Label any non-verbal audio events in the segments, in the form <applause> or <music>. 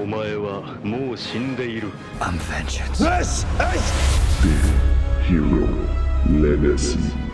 お前はもう死んでいる I'm vengeance. Hero Legacy.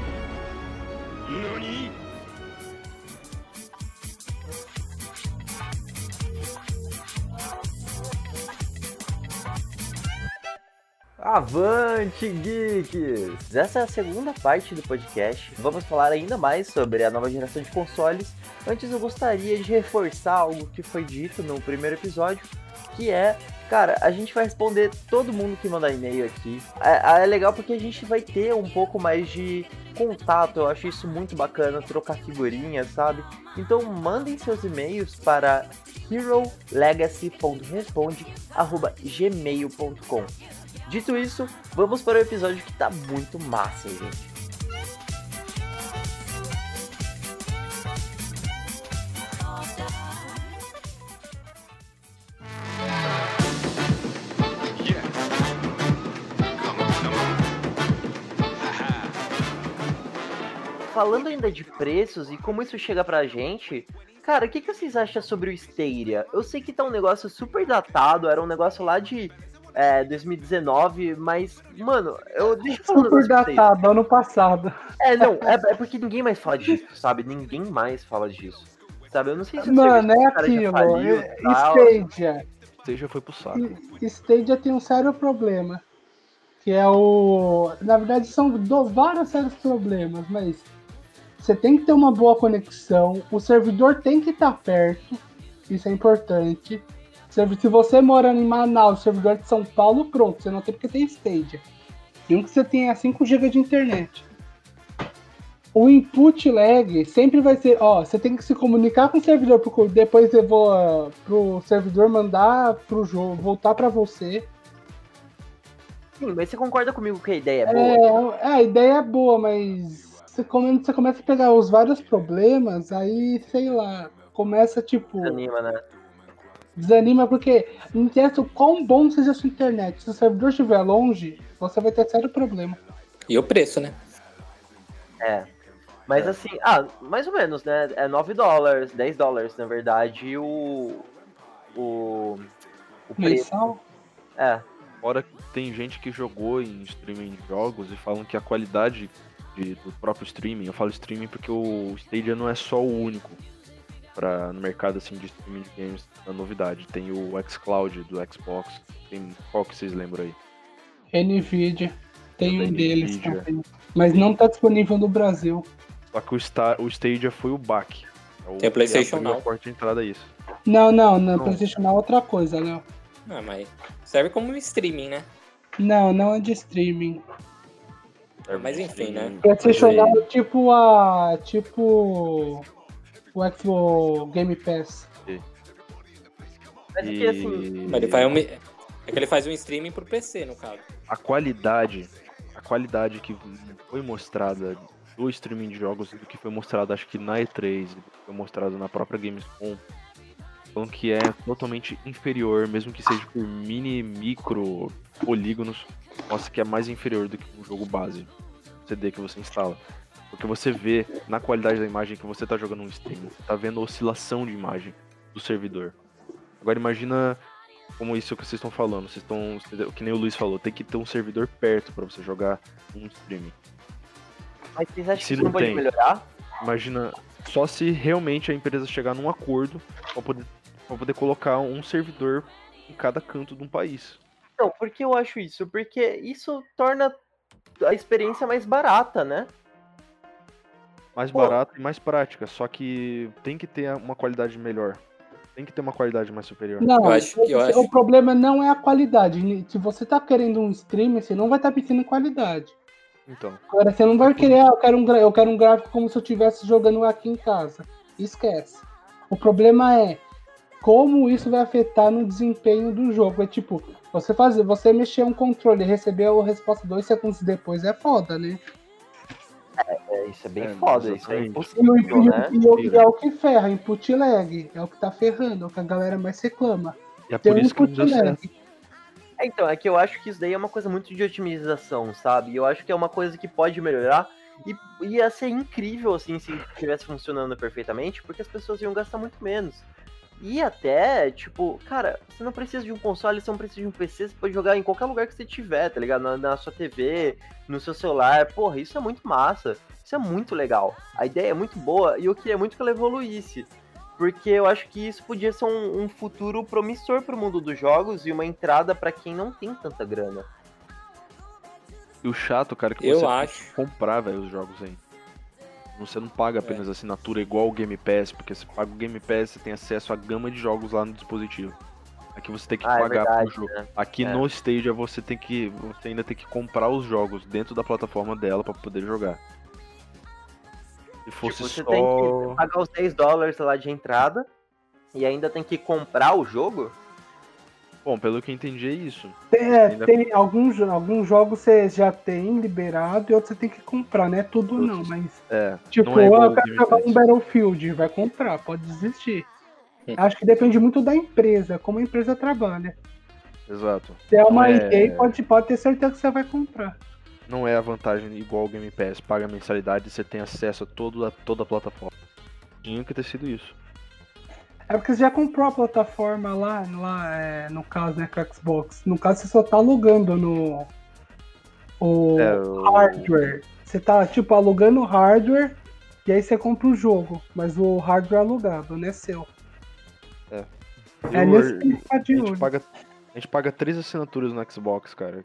Avante, geeks! Essa é a segunda parte do podcast. Vamos falar ainda mais sobre a nova geração de consoles. Antes, eu gostaria de reforçar algo que foi dito no primeiro episódio, que é, cara, a gente vai responder todo mundo que mandar e-mail aqui. É, é legal porque a gente vai ter um pouco mais de contato. Eu acho isso muito bacana, trocar figurinhas, sabe? Então, mandem seus e-mails para herolegacy.responde@gmail.com. Dito isso, vamos para o episódio que tá muito massa, gente. Falando ainda de preços e como isso chega pra gente, cara, o que, que vocês acham sobre o Stadia? Eu sei que tá um negócio super datado, era um negócio lá de é, 2019, mas, mano, eu deixa eu falar um Super datado, ano passado. É, não, é, é porque ninguém mais fala disso, sabe? Ninguém mais fala disso. Sabe? Eu não sei se o Mano, é do cara já aquilo. faliu é- e. Stadia. Stadia foi pro saco. Stadia tem um sério problema. Que é o. Na verdade, são do- vários sérios problemas, mas você tem que ter uma boa conexão, o servidor tem que estar perto, isso é importante. Se você mora em Manaus, servidor de São Paulo, pronto, você não tem porque tem Stadia. Mesmo que você tenha 5 GB de internet. O input lag sempre vai ser, ó, você tem que se comunicar com o servidor, pro- depois eu vou ah, pro servidor mandar pro jogo, voltar para você. Sim, mas você concorda comigo que a ideia é boa? É, é, a ideia é boa, mas você, come- você começa a pegar os vários problemas, aí, sei lá, começa tipo. Anima, né? Desanima porque não interessa o quão bom seja a sua internet. Se o servidor estiver longe, você vai ter sério problema. E o preço, né? É. Mas assim, ah, mais ou menos, né? É 9 dólares, 10 dólares, na verdade, o. O. O preço. Mensal? É. Fora que tem gente que jogou em streaming de jogos e falam que a qualidade de- do próprio streaming, eu falo streaming porque o Stadia não é só o único para no mercado assim de streaming de games, a novidade. Tem o xCloud do Xbox, tem qual que vocês lembram aí? Nvidia. Tem um deles Nvidia. também. Mas não tá disponível no Brasil. Só que o, Star, o Stadia foi o back. É o Tem o PlayStation Now. porta de entrada a isso. Não, não, na Não. PlayStation Now é outra coisa, Léo. Ah, mas serve como um streaming, né? Não, não é de streaming. Mas enfim, né? PlayStation Now é tipo a. Tipo. O Xbox Game Pass. Mas é que assim. E- Mas ele faz um, é que ele faz um streaming pro PC, no caso. a qualidade, a qualidade que foi mostrada do streaming de jogos do que foi mostrado acho que na E3, do que foi mostrado na própria Gamescom, falam que é totalmente inferior, mesmo que seja por mini, micro polígonos, mostra que é mais inferior do que um jogo base, CD que você instala. Porque você vê na qualidade da imagem que você tá jogando um stream, você tá vendo a oscilação de imagem do servidor. Agora imagina como isso que vocês estão falando. Vocês estão. Que nem o Luiz falou, tem que ter um servidor perto pra você jogar um streaming. Mas vocês acham Se que isso não pode tem. melhorar? Imagina só se realmente a empresa chegar num acordo pra poder, pra poder colocar um servidor em cada canto de um país. Não, por que eu acho isso? Porque isso torna a experiência mais barata, né? Mais Pô. barata e mais prática, só que tem que ter uma qualidade melhor. Tem que ter uma qualidade mais superior. Não, Eu acho- eu o, acho- o problema não é a qualidade. Se você tá querendo um stream, você não vai estar pedindo qualidade. Então, Agora você não vai querer, ah, eu quero, um, eu quero um gráfico como se eu estivesse jogando aqui em casa. Esquece. O problema é como isso vai afetar no desempenho do jogo. É tipo, você fazer, você mexer um controle e receber a resposta dois segundos depois é foda, né? É, isso é bem É, foda, isso é. E, impossível, e o- né? e e é o que ferra, input lag. É o que tá ferrando, é o que a galera mais reclama. e é Tem por isso que não deu. É, então, é que eu acho que isso daí é uma coisa muito de otimização, sabe? Eu acho que é uma coisa que pode melhorar e ia ser incrível, assim, se estivesse funcionando perfeitamente, porque as pessoas iam gastar muito menos. E até, tipo, cara, você não precisa de um console, você não precisa de um PC, você pode jogar em qualquer lugar que você tiver, tá ligado? Na, na sua TV, no seu celular. Porra, isso é muito massa. Isso é muito legal. A ideia é muito boa e eu queria muito que ela evoluísse. Porque eu acho que isso podia ser um, um futuro promissor pro mundo dos jogos e uma entrada pra quem não tem tanta grana. E o chato, cara, é que Eu você acho. tem que comprar, velho, os jogos aí. Você não paga apenas assinatura igual o Game Pass, porque você paga o Game Pass, você tem acesso à gama de jogos lá no dispositivo. Aqui você tem que Ah, é pagar verdade, pro jogo. né? Aqui É. no Stadia você tem que. Você ainda tem que comprar os jogos dentro da plataforma dela pra poder jogar. Se fosse Tipo, você só. tem que pagar os 10 dólares lá de entrada e ainda tem que comprar o jogo? Bom, pelo que eu entendi é isso. É, Ainda- tem alguns, alguns jogos você já tem liberado e outros você tem que comprar, né? Tudo não, mas. É. Tipo, não é eu o quero jogar um Battlefield, vai comprar, pode desistir. Hum. Acho que depende muito da empresa, como a empresa trabalha. Exato. Se é uma É. EA, pode, pode ter certeza que você vai comprar. Não é a vantagem igual o Game Pass. Paga mensalidade e você tem acesso a, todo, a toda a plataforma. Tinha que ter sido isso. É porque você já comprou a plataforma lá, lá é, no caso, né, com a Xbox. No caso, você só tá alugando no. O É, o- hardware. Você tá, tipo, alugando o hardware e aí você compra o jogo. Mas o hardware é alugado, não é seu. É Eu- nisso que tá a, de gente olho. paga, a gente paga três assinaturas no Xbox, cara. Se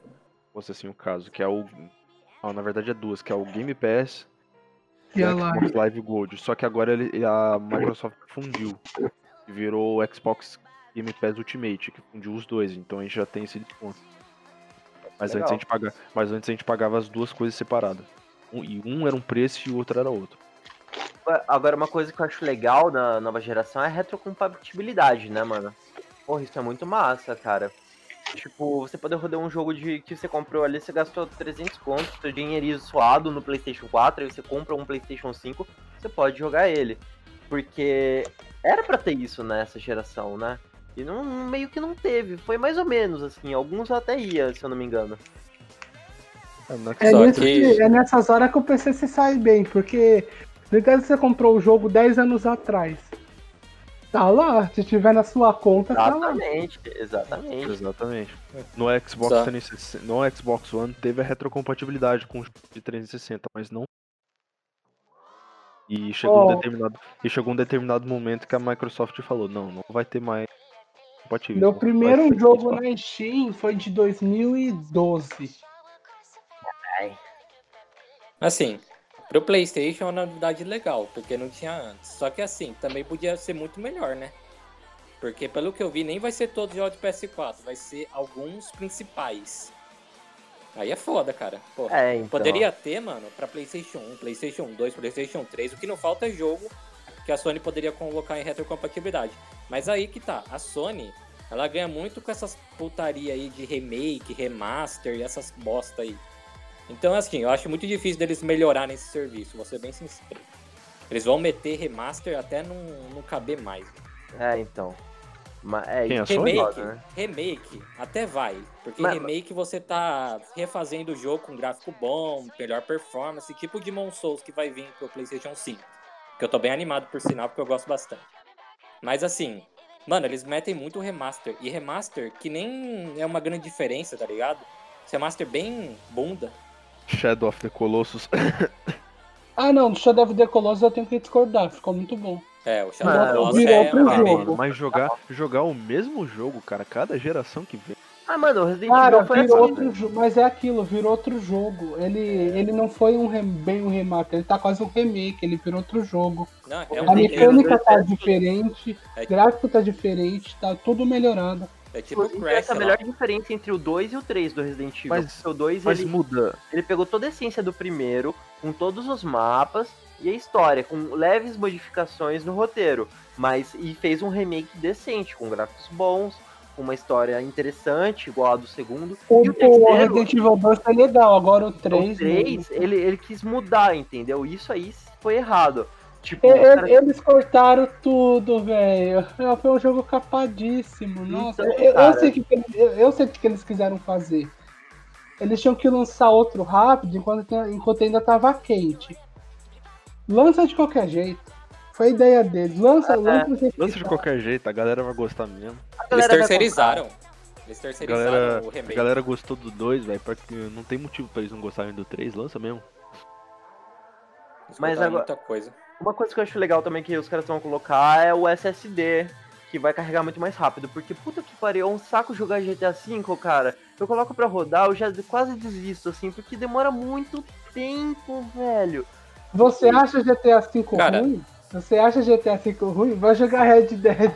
fosse assim o caso, que é o. Não, na verdade é duas, que é o Game Pass E a live. Xbox Live Gold. Só que agora ele, a Microsoft fundiu. E virou o Xbox Game Pass Ultimate, que fundiu os dois. Então a gente já tem esse desconto. Mas antes, a gente paga, mas antes a gente pagava as duas coisas separadas. Um- e um era um preço e o outro era outro. Agora, uma coisa que eu acho legal na nova geração é a retrocompatibilidade, né, mano? Porra, isso é muito massa, cara. Tipo, você poder rodar um jogo de que você comprou ali, você gastou 300 contos, seu dinheirinho suado no PlayStation 4, aí você compra um PlayStation 5, você pode jogar ele. Porque era pra ter isso nessa geração, né? E não, meio que não teve. Foi mais ou menos assim. Alguns até ia, se eu não me engano. É, É, Só nisso que- que- é nessas horas que o PC se sai bem, porque que você comprou o jogo 10 anos atrás. Tá lá, se tiver na sua conta, tá lá. Exatamente, exatamente. Exatamente. No Xbox, Só. 360 no Xbox One teve a retrocompatibilidade com o de 360, mas não. E chegou, Oh. um determinado, e chegou um determinado momento que a Microsoft falou, não, não vai ter mais compatível. Meu primeiro jogo PS4. na Steam foi de 2012. Assim, pro PlayStation é uma novidade legal, porque não tinha antes. Só que assim, também podia ser muito melhor, né? Porque pelo que eu vi, nem vai ser todos os jogos de PS4, vai ser alguns principais. Aí é foda, cara. Pô, É, então. Poderia ter, mano, pra PlayStation 1, PlayStation 2, PlayStation 3. O que não falta é jogo que a Sony poderia colocar em retrocompatibilidade. Mas aí que tá, a Sony, ela ganha muito com essas putaria aí de remake, remaster e essas bosta aí. Então, assim, eu acho muito difícil deles melhorarem esse serviço, vou ser bem sincero. Eles vão meter remaster até não, não caber mais. É, então. Mas, é, Quem, é Remake, né? remake, até vai. Porque Mas- remake você tá refazendo o jogo com gráfico bom, melhor performance, tipo de Mon Souls que vai vir pro PlayStation 5. Que eu tô bem animado por sinal, porque eu gosto bastante. Mas assim, mano, eles metem muito remaster. E remaster que nem é uma grande diferença, tá ligado? Esse remaster bem bunda. Shadow of the Colossus. <laughs> Ah, não, do Shadow of the Colossus eu tenho que discordar, ficou muito bom. É, o Shadow Mano, of the Colossus é jogo. mano, mas jogar, jogar o mesmo jogo, cara, cada geração que vem. Ah, mano, o Resident Cara, Evil foi virou assim. outro jogo, mas é aquilo, virou outro jogo. Ele, ele não foi um rem- bem um remake, ele tá quase um remake, ele virou outro jogo. Não, é A A mecânica tá é- diferente, É- o gráfico tá diferente, tá tudo melhorado. é tipo Inclusive, Crash essa é a lá. melhor diferença entre o 2 e o 3 do Resident Evil. Mas- o 2 Mas ele, muda. ele pegou toda a essência do primeiro, com todos os mapas e a história, com leves modificações no roteiro. Mas e fez um remake decente, com gráficos bons, com uma história interessante, igual a do segundo. O, E o o terceiro, Resident Evil 2 tá legal, agora o 3. o 3, ele, ele quis mudar, entendeu? Isso aí foi errado. Tipo, e- Eles cortaram tudo, velho. É, Foi um jogo capadíssimo. Nossa, Então, eu, eu cara. sei que eu, eu sei o que eles quiseram fazer. Eles tinham que lançar outro rápido enquanto, enquanto ainda tava quente. Lança de qualquer jeito. Foi a ideia deles. Lança, lança GTA. Lança de qualquer jeito, a galera vai gostar mesmo. A Eles terceirizaram. Eles A terceirizaram galera, o a remake. galera gostou do 2, velho, porque não tem motivo pra eles não gostarem do 3, lança mesmo. Eles Mas agora- muita coisa. Uma coisa que eu acho legal também que os caras vão colocar é o SSD, que vai carregar muito mais rápido. Porque, puta que pariu, é um saco jogar GTA V, cara. Eu coloco pra rodar, eu já quase desisto, assim, porque demora muito tempo, velho. Você acha GTA V Cara. ruim? Você acha GTA V ruim? Vai jogar Red Dead.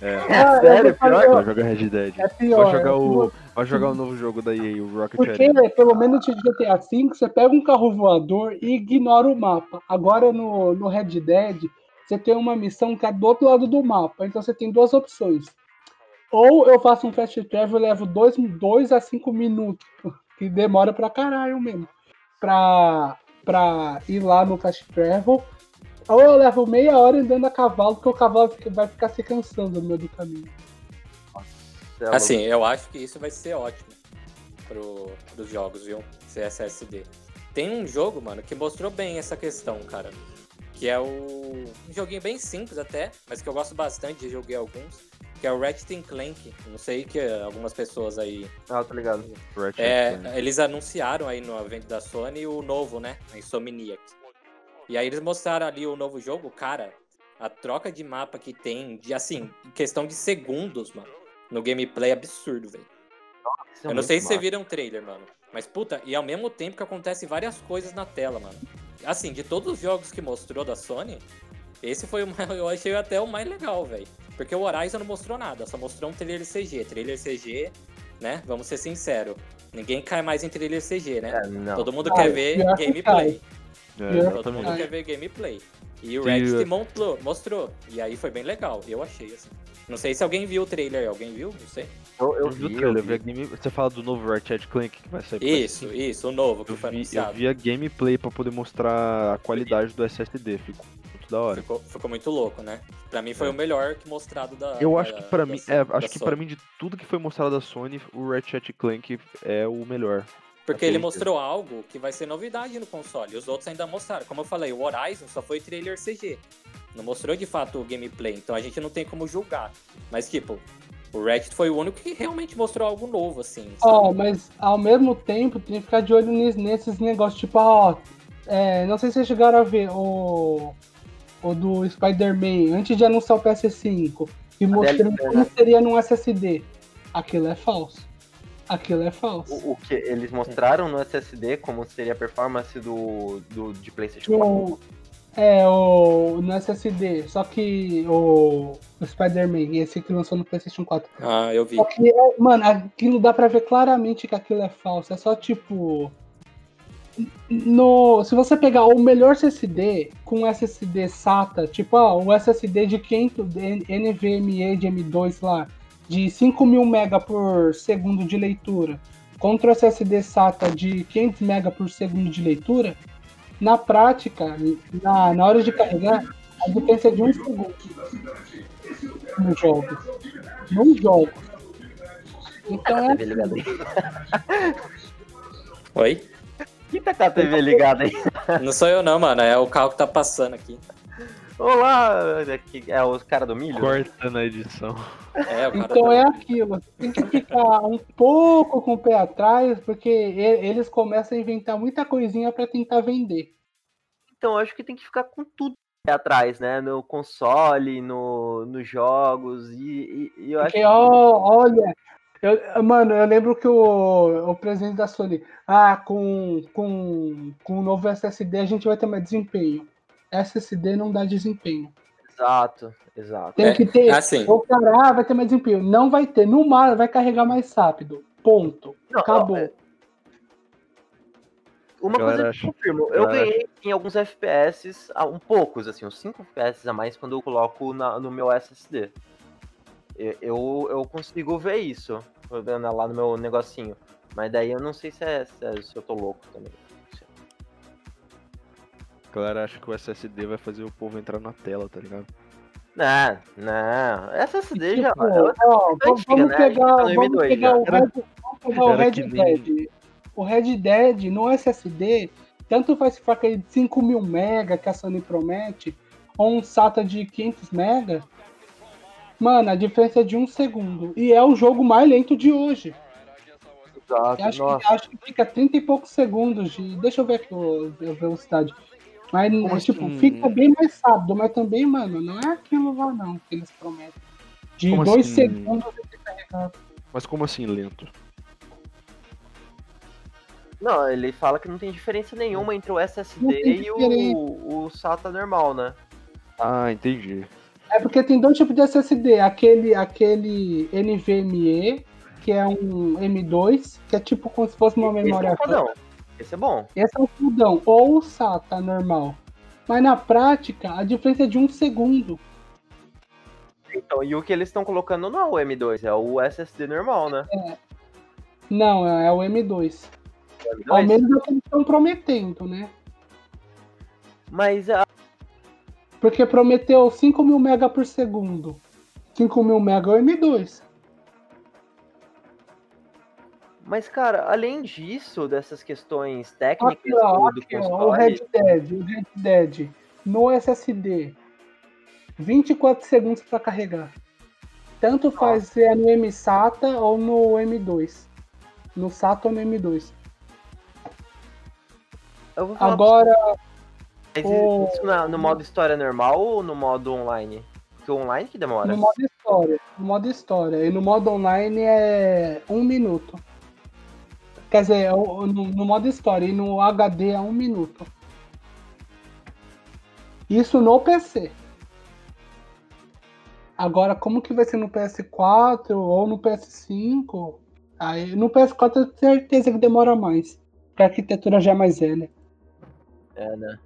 É, <laughs> Ah, sério? fazer- Pior? vai jogar Red Dead. É pior. Vai jogar é o, vai jogar o novo jogo da EA, o Rocket Porque, pelo menos de GTA V, você pega um carro voador e ignora o mapa. Agora no, no Red Dead, você tem uma missão que é do outro lado do mapa. Então você tem duas opções. Ou eu faço um fast travel e levo 2 a 5 minutos, <laughs> que demora pra caralho mesmo, pra, pra ir lá no fast travel. Ou eu levo meia hora andando a cavalo, porque o cavalo vai ficar se cansando no meio do caminho. É Assim, eu acho que isso vai ser ótimo pro, pros jogos, viu? Ser SSD. Tem um jogo, mano, que mostrou bem essa questão, cara. Que é o. Um joguinho bem simples até, mas que eu gosto bastante, já joguei alguns. Que é o Ratchet Clank. Não sei que algumas pessoas aí. Ah, tá ligado. Ratchet É, Clank. eles anunciaram aí no evento da Sony o novo, né? A Insomniac. E aí eles mostraram ali o novo jogo, cara. A troca de mapa que tem, de assim, em questão de segundos, mano. No gameplay é absurdo, velho. É Eu não sei se você massa. viram um trailer, mano. Mas, puta, e ao mesmo tempo que acontece várias coisas na tela, mano. Assim, de todos os jogos que mostrou da Sony, esse foi o <laughs> mais, eu achei até o mais legal, velho. Porque o Horizon não mostrou nada, só mostrou um trailer CG. Trailer CG, né? Vamos ser sinceros. Ninguém cai mais em trailer CG, né? É, não. Todo mundo Ah, quer ver que gameplay. É, Todo mundo quer ver gameplay. E o Reddit eu- mostrou. E aí foi bem legal, eu achei, assim. Não sei se alguém viu o trailer, alguém viu? Não sei. Eu, eu Eu vi o trailer, eu eu vi game... Você fala do novo Ratchet Clank que vai sair Isso, isso, o novo que Eu foi vi, eu anunciado. vi a gameplay pra poder mostrar a qualidade do SSD, ficou muito da hora. Ficou, ficou muito louco, né? Pra mim foi É. o melhor que mostrado da. Eu da- acho que pra da- mim, da é, acho que para mim de tudo que foi mostrado da Sony, o Ratchet Clank é o melhor. Porque ele mostrou algo que vai ser novidade no console. Os outros ainda mostraram. Como eu falei, o Horizon só foi trailer CG. Não mostrou de fato o gameplay. Então a gente não tem como julgar. Mas, tipo, o Ratchet foi o único que realmente mostrou algo novo, assim. Ó, sabe? mas ao mesmo tempo tem que ficar de olho nes- nesses negócios, tipo, ó, é, não sei se vocês chegaram a ver o, o do Spider-Man, antes de anunciar o PS5, e mostrando como né? seria num SSD. Aquilo é falso. Aquilo é falso. O, o que eles mostraram no SSD como seria a performance do, do de PlayStation 4. O, é, o, no SSD, só que o, o Spider-Man, esse que lançou no PlayStation 4. Ah, eu vi. Só que, é, mano, aquilo dá pra ver claramente que aquilo é falso. É só tipo. No, se você pegar o melhor SSD com SSD SATA, tipo ah, o SSD de 500 de NVMe de M2 lá, de 5000 MB por segundo de leitura, contra o SSD SATA de 500 MB por segundo de leitura, na prática, na, na hora de carregar, a diferença é de um segundo nos jogos. Nos jogos. <laughs> Então é. Oi? Quem tá com a TV ligada aí? <laughs> Não sou eu não, mano. É o carro que tá passando aqui. Olá! Aqui É o cara do milho? Corta na edição. É, o cara Então tá- é aquilo, tem que ficar um pouco com o pé atrás, porque eles começam a inventar muita coisinha pra tentar vender. Então eu acho que tem que ficar com tudo atrás, né? No console, no, nos jogos. E, e- e eu acho Porque, ó, olha, eu- mano, eu lembro que o, o presidente da Sony, ah, com, com, com o novo SSD a gente vai ter mais desempenho. SSD não dá desempenho. Exato, exato. Tem É, que ter. assim. O cara ah, vai ter mais desempenho. Não vai ter. No mar vai carregar mais rápido. Ponto. Não, Acabou. é- Uma coisa que eu confirmo, eu ganhei em alguns FPS, ah, um poucos, assim, uns 5 FPS a mais quando eu coloco na- no meu SSD. Eu, eu, consigo ver isso vendo lá no meu negocinho. Mas daí eu não sei se, é, se, é- se eu tô louco também. A galera acha que o SSD vai fazer o povo entrar na tela, tá ligado? Não, não. SSD já. Tipo, ó, vamos, antiga, vamos né? pegar, Tá no vamos M2 pegar Red, vamos pegar o Red nem- Dead. O Red Dead no SSD, tanto faz se for aquele de 5 mil mega que a Sony promete, ou um SATA de 500 mega, mano, a diferença é de um segundo. E é o jogo mais lento de hoje. Exato, acho, nossa. que, acho que fica 30 e poucos segundos de. Deixa eu ver aqui a velocidade. Mas, Como é, tipo, assim? fica bem mais rápido, mas também, mano, não é aquilo lá não que eles prometem. De Como dois assim? segundos carregado. Mas como assim lento? Não, ele fala que não tem diferença nenhuma entre o SSD e o, o SATA normal, né? Ah, entendi. É porque tem dois tipos de SSD. Aquele, aquele NVMe, que é um M2, que é tipo como se fosse uma Esse é memória o fodão. Esse é bom. Esse é o fudão, ou o SATA normal. Mas na prática, a diferença é de um segundo. Então, e o que eles estão colocando não é o M2, é o SSD normal, né? Não, é o M2. O Ao M2. menos é o que eles estão prometendo, né? Mas a, Porque prometeu 5 mil mega por segundo. 5 mil mega é o M2. Mas, cara, além disso, dessas questões técnicas Aqui, ó, do, aqui, ó, o Red Dead, o Red Dead no SSD. 24 segundos para carregar. Tanto faz se é no M-SATA ou no M2. No SATA ou no M2. eu vou falar Agora, mas isso na- no modo história normal ou no modo online? Porque o online que demora. no modo história. No modo história. E no modo online é um minuto. Quer dizer, o- no, no modo história. E no HD é um minuto. Isso no PC. Agora, como que vai ser no PS4 ou no PS5? Aí, no PS4 eu tenho certeza que demora mais. Porque a arquitetura já é mais velha. É, né?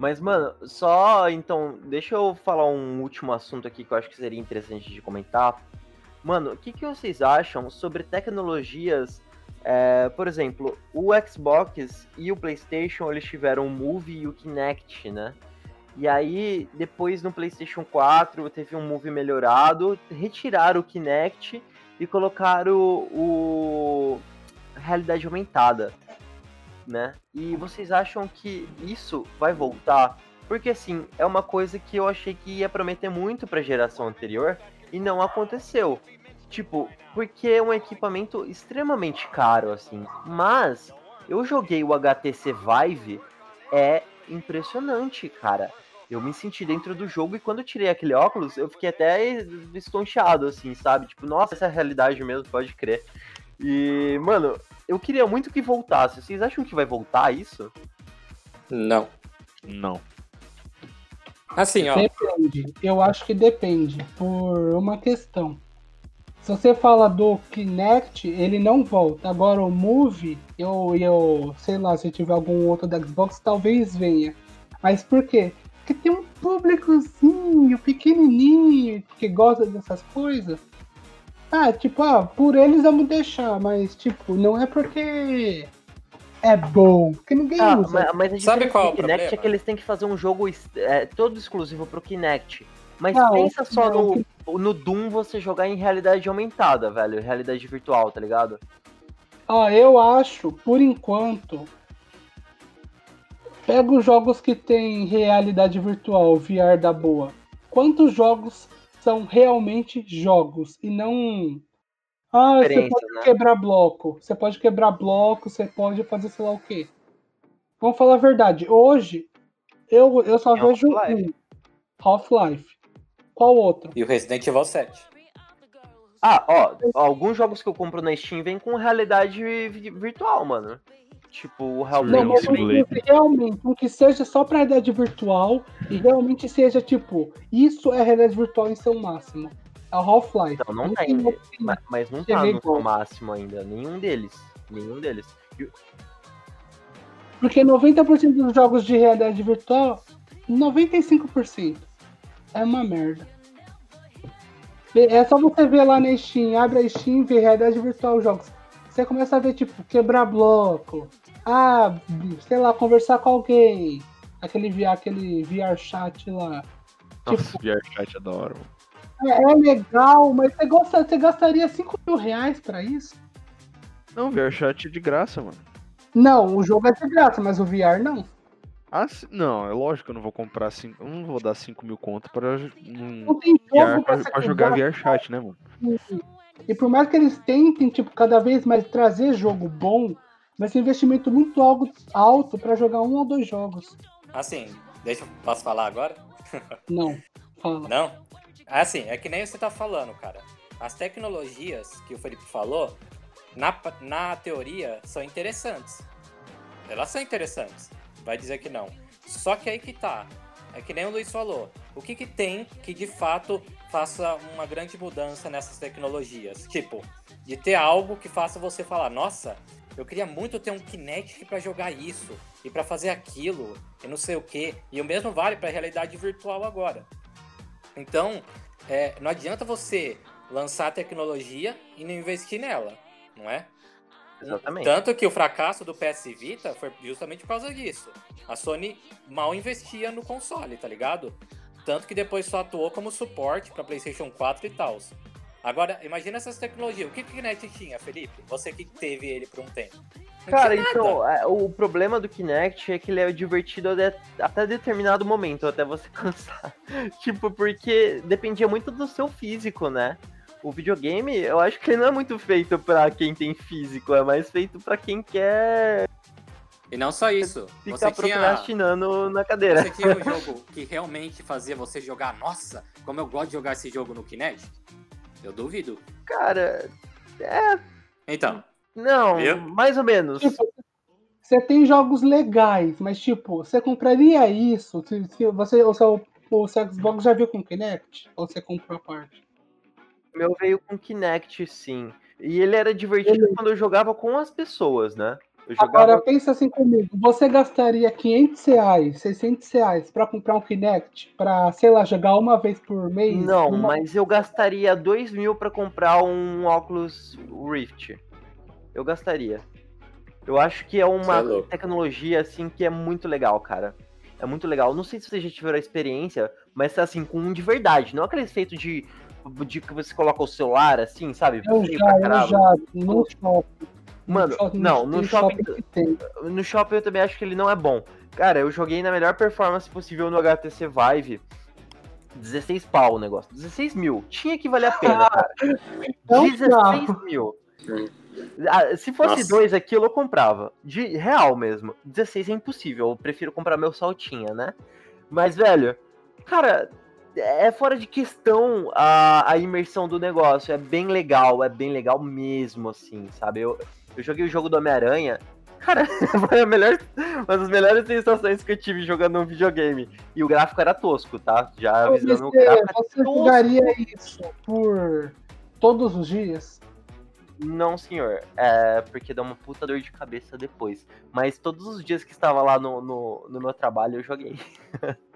Mas, mano, só então, deixa eu falar um último assunto aqui que eu acho que seria interessante de comentar. Mano, o que, que vocês acham sobre tecnologias? é, por exemplo, o Xbox e o PlayStation eles tiveram o Move e o Kinect, né? E aí, depois no PlayStation 4 teve um Move melhorado, retiraram o Kinect e colocaram o, o realidade aumentada né? E vocês acham que isso vai voltar? Porque assim, é uma coisa que eu achei que ia prometer muito pra geração anterior e não aconteceu. Tipo, porque é um equipamento extremamente caro, assim. Mas eu joguei o HTC Vive, é impressionante, cara. Eu me senti dentro do jogo e quando eu tirei aquele óculos, eu fiquei até estonteado, assim, sabe? Tipo, nossa, essa é a realidade mesmo, pode crer. E, mano, eu queria muito que voltasse. Vocês acham que vai voltar isso? Não. Não. Assim, ó. Depende. Eu acho que depende. Por uma questão. Se você fala do Kinect, ele não volta. Agora o Move, eu, eu sei lá, se tiver algum outro da Xbox, talvez venha. Mas por quê? Porque tem um públicozinho pequenininho que gosta dessas coisas. Ah, tipo, ah, por eles vamos deixar, mas tipo, não é porque é bom, porque ninguém Ah, usa. mas, mas a Sabe qual é o Kinect é problema? que eles têm que fazer um jogo é, todo exclusivo pro Kinect. Mas Não, pensa só não, no, no Doom você jogar em realidade aumentada, velho. Realidade virtual, tá ligado? Ó, eu acho, por enquanto, pega os jogos que tem realidade virtual, VR da boa. Quantos jogos são realmente jogos e não ah, você pode né? quebrar bloco, você pode quebrar bloco, você pode fazer sei lá o quê. Vamos falar a verdade, hoje eu, eu só Tem vejo Half-Life. um Half-Life. Qual outro? E o Resident Evil 7. Ah, ó, alguns jogos que eu compro na Steam vem com realidade vi- virtual, mano. Tipo o Não, Não, mas Hellblade. realmente, um que seja só pra realidade virtual e realmente seja tipo, isso é realidade virtual em seu máximo. É o Half-Life. Não, não Não tem. tem que- Mas, mas não tá no máximo ainda. Nenhum deles. Nenhum deles. Porque 90% dos jogos de realidade virtual, 95% é uma merda. É só você ver lá na Steam, abre a Steam, ver realidade virtual jogos. Você começa a ver, tipo, quebrar bloco. Ah, sei lá, conversar com alguém. Aquele VR, aquele VR chat lá. Nossa, VR chat mano. É, é legal, mas você, gosta, você gastaria 5 mil reais pra isso? Não, VR chat é de graça, mano. Não, o jogo é de graça, mas o VR não. Ah, se- não, é lógico que eu não vou comprar cinco. Eu não vou dar 5 mil conto pra, um, Não tem VR, jogo pra, pra, jogar. VR chat, né, mano? E por mais que eles tentem, tipo, cada vez mais trazer jogo bom, vai ser um investimento muito algo alto pra jogar um ou dois jogos. Assim, deixa eu. Posso falar agora? <laughs> Não. Fala. Não? Assim, é que nem você tá falando, cara. As tecnologias que o Felipe falou, na, na teoria, são interessantes. Elas são interessantes. Vai dizer que não. Só que aí que tá. É que nem o Luiz falou. O que, que tem que de fato faça uma grande mudança nessas tecnologias? Tipo, de ter algo que faça você falar, nossa, eu queria muito ter um Kinect pra jogar isso e pra fazer aquilo e não sei o que. E o mesmo vale pra realidade virtual agora. Então, é, não adianta você lançar a tecnologia e não investir nela, não é? Exatamente. Tanto que o fracasso do PS Vita foi justamente por causa disso. A Sony mal investia no console, tá ligado? Tanto que depois só atuou como suporte para PlayStation 4 e tal. Agora, imagina essas tecnologias. O que que o Kinect tinha, Felipe? Você que teve ele por um tempo. Não Cara, então, é, o problema do Kinect é que ele é divertido até, até determinado momento, até você <laughs> cansar. tipo, porque dependia muito do seu físico, né? O videogame, eu acho que ele não é muito feito pra quem tem físico, é mais feito pra quem quer E não só isso. ficar Você tinha, procrastinando na cadeira. você tinha um <laughs> jogo que realmente fazia você jogar. Nossa, como eu gosto de jogar esse jogo no Kinect. Eu duvido. Cara, é. Então, Não, Viu? mais ou menos. Tipo, você tem jogos legais, mas tipo, você compraria isso se, se você o seu, o seu Xbox já viu com Kinect? Ou você comprou a parte? O meu veio com Kinect, sim. E ele era divertido Ele- quando eu jogava com as pessoas, né? Eu jogava Agora pensa assim comigo, você gastaria 500 reais, 600 reais pra comprar um Kinect? Pra, sei lá, jogar uma vez por mês? Não, Uma- mas eu gastaria 2 mil pra comprar um óculos Rift. Eu gastaria. Eu acho que é uma é louco. tecnologia, assim, que é muito legal, cara. É muito legal. Não sei se vocês já tiveram a experiência, mas assim, com um de verdade. Não aquele feito de, de que você coloca o celular, assim, sabe? Eu Feio já, eu já, no shopping. Mano, shopping- não, no shopping- tem. No shopping eu também acho que ele não é bom. Cara, eu joguei na melhor performance possível no HTC Vive. 16 pau o negócio. 16 mil. Tinha que valer a pena, <laughs> cara. Então, 16 mil. Ah, Se fosse Nossa. dois aquilo, eu comprava. De real mesmo. 16 é impossível. Eu prefiro comprar meu saltinha, né? Mas, velho, cara, é fora de questão a, a imersão do negócio. É bem legal, é bem legal mesmo, assim, sabe? Eu, eu joguei o jogo do Homem-Aranha. Cara, <laughs> foi a melhor, uma das melhores sensações que eu tive jogando um videogame. E o gráfico era tosco, tá? Já avisando o gráfico. você jogaria isso por todos os dias? Não, senhor. É porque dá uma puta dor de cabeça depois. Mas todos os dias que estava lá no, no, no meu trabalho, eu joguei. <laughs>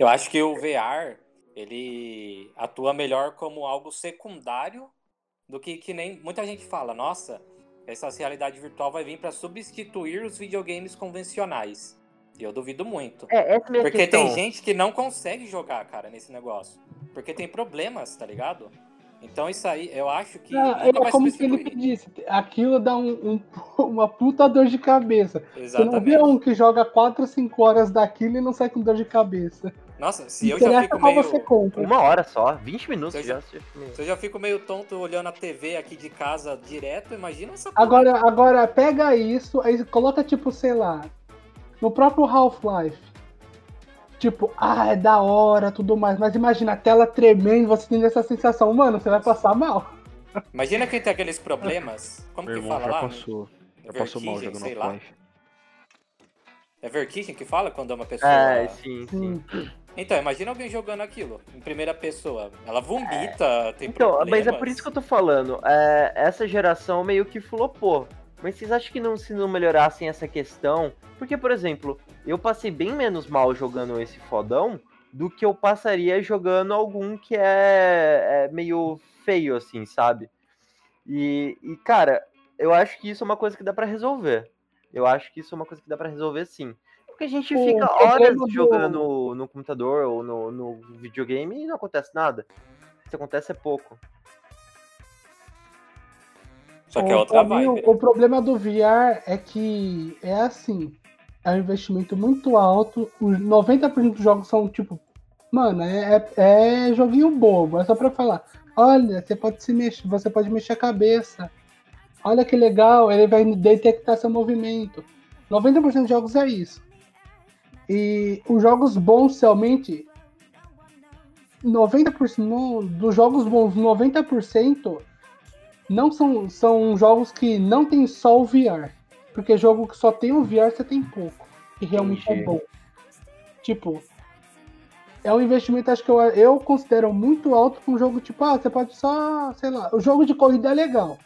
Eu acho que o VR ele atua melhor como algo secundário do que que nem muita gente fala. Nossa, essa realidade virtual vai vir para substituir os videogames convencionais. E eu duvido muito. É, essa é a minha Porque questão. tem gente que não consegue jogar, cara, nesse negócio. Porque tem problemas, tá ligado? Então isso aí, eu acho que Ah, nunca é vai como o. Felipe disse, aquilo dá um- um- <laughs> uma puta dor de cabeça. Você não vê Exatamente. um que joga 4, 5 horas daquilo e não sai com dor de cabeça. Nossa, se eu já fico meio... você compra. Uma hora só, 20 minutos Eu já. Se eu já fico meio tonto olhando a TV aqui de casa direto, imagina essa porra. Agora, agora pega isso, aí coloca tipo, sei lá, no próprio Half-Life. Tipo, ah, é da hora, tudo mais. Mas imagina a tela tremendo, você tendo essa sensação, mano, você vai passar mal. Imagina quem tem aqueles problemas. Como Meu que irmão fala já lá? passou. Já passou mal jogando sei lá. Half-Life. É vertigem que fala quando é uma pessoa. É, sim, sim. Então, imagina alguém jogando aquilo em primeira pessoa. Ela vomita, tem Então, problemas. mas é por isso que eu tô falando. É, essa geração meio que flopou. Mas vocês acham que não se não melhorassem essa questão? Porque, por exemplo, eu passei bem menos mal jogando esse fodão do que eu passaria jogando algum que é, é meio feio, assim, sabe? E, e, cara, eu acho que isso é uma coisa que dá pra resolver. Eu acho que isso é uma coisa que dá pra resolver sim. Porque a gente O fica horas do- jogando no computador ou no, no videogame e não acontece nada. Se acontece é pouco. Só que é O- outra vibe. o, o problema do VR é que é assim. é um investimento muito alto. Os 90% dos jogos são tipo. Mano, é, é, é joguinho bobo. É só pra falar. Olha, você pode se mexer, você pode mexer a cabeça. Olha que legal, ele vai detectar seu movimento. 90% dos jogos é isso. E os jogos bons realmente 90% no, dos jogos bons, 90% não são, são jogos que não tem só o VR. Porque jogo que só tem o VR você tem pouco. E realmente é Entendi. bom. Tipo, é um investimento, acho que eu, eu considero muito alto pra um jogo tipo, ah, você pode só, sei lá, o jogo de corrida é legal.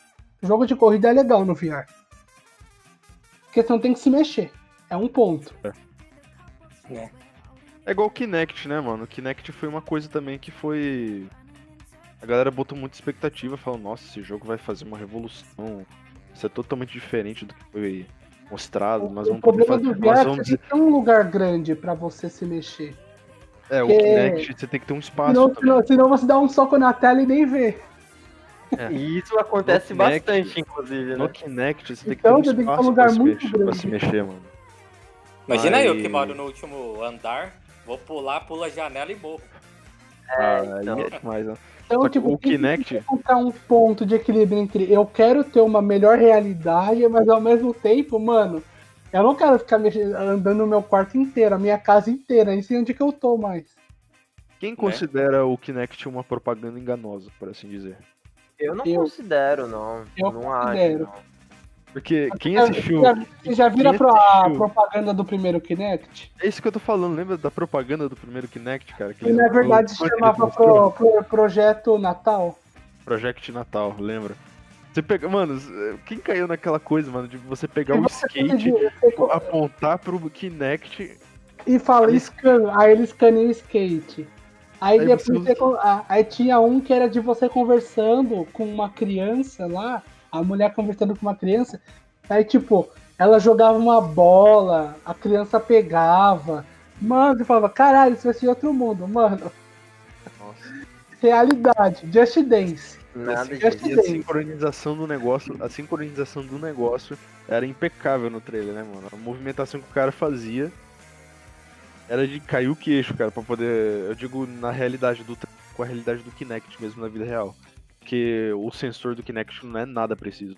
O jogo de corrida é legal no VR. Porque você não tem que se mexer. É um ponto. É igual o Kinect, né, mano? O Kinect foi uma coisa também que foi. A galera botou muita expectativa, falou, nossa, esse jogo vai fazer uma revolução. Isso é totalmente diferente do que foi mostrado, mas o vamos poder problema fazer. do VR Nós é vamos você tem um lugar grande pra você se mexer. É, o Kinect, você tem que ter um espaço Senão, senão, senão você dá um soco na tela e nem vê. E isso acontece No Kinect- bastante, inclusive, No né? Kinect, você tem que Então, ter um você tem que ter um espaço lugar pra, se muito mexer, pra grande. se mexer, mano. Imagina eu que moro no último andar, vou pular, pula a janela e morro. Ah, então. é demais, né? Então, Só que tipo, o tem que Kinect, encontrar um ponto de equilíbrio entre eu quero ter uma melhor realidade, mas ao mesmo tempo, mano, eu não quero ficar mexendo, andando no meu quarto inteiro, a minha casa inteira, nem sei onde que eu tô mais. quem considera o Kinect uma propaganda enganosa, por assim dizer? Eu não Eu- considero, não. Eu não considero. acho. não. Porque quem Já- assistiu. já- Você já viram quem pro- a assistiu- propaganda do primeiro Kinect? É isso que eu tô falando, lembra da propaganda do primeiro Kinect, cara? Que Que na verdade se chamava pro, pro- Projeto Natal. Project Natal, lembra? Você pega. Mano, quem caiu naquela coisa, mano, de você pegar o skate, você- apontar pro Kinect. e fala Aí- scan, aí ele escaneia o skate. Aí, Aí depois você aí tinha um que era de você conversando com uma criança lá, a mulher conversando com uma criança, aí tipo, ela jogava uma bola, a criança pegava. Mano, você falava, caralho, isso vai ser outro mundo, mano. Nossa. Realidade, Just Dance. Nada Esse- disso. E a sincronização do negócio, a sincronização do negócio era impecável no trailer, né, mano? A movimentação que o cara fazia era de cair o queixo, cara, pra poder. Eu digo na realidade do com a realidade do Kinect mesmo na vida real. Porque o sensor do Kinect não é nada preciso.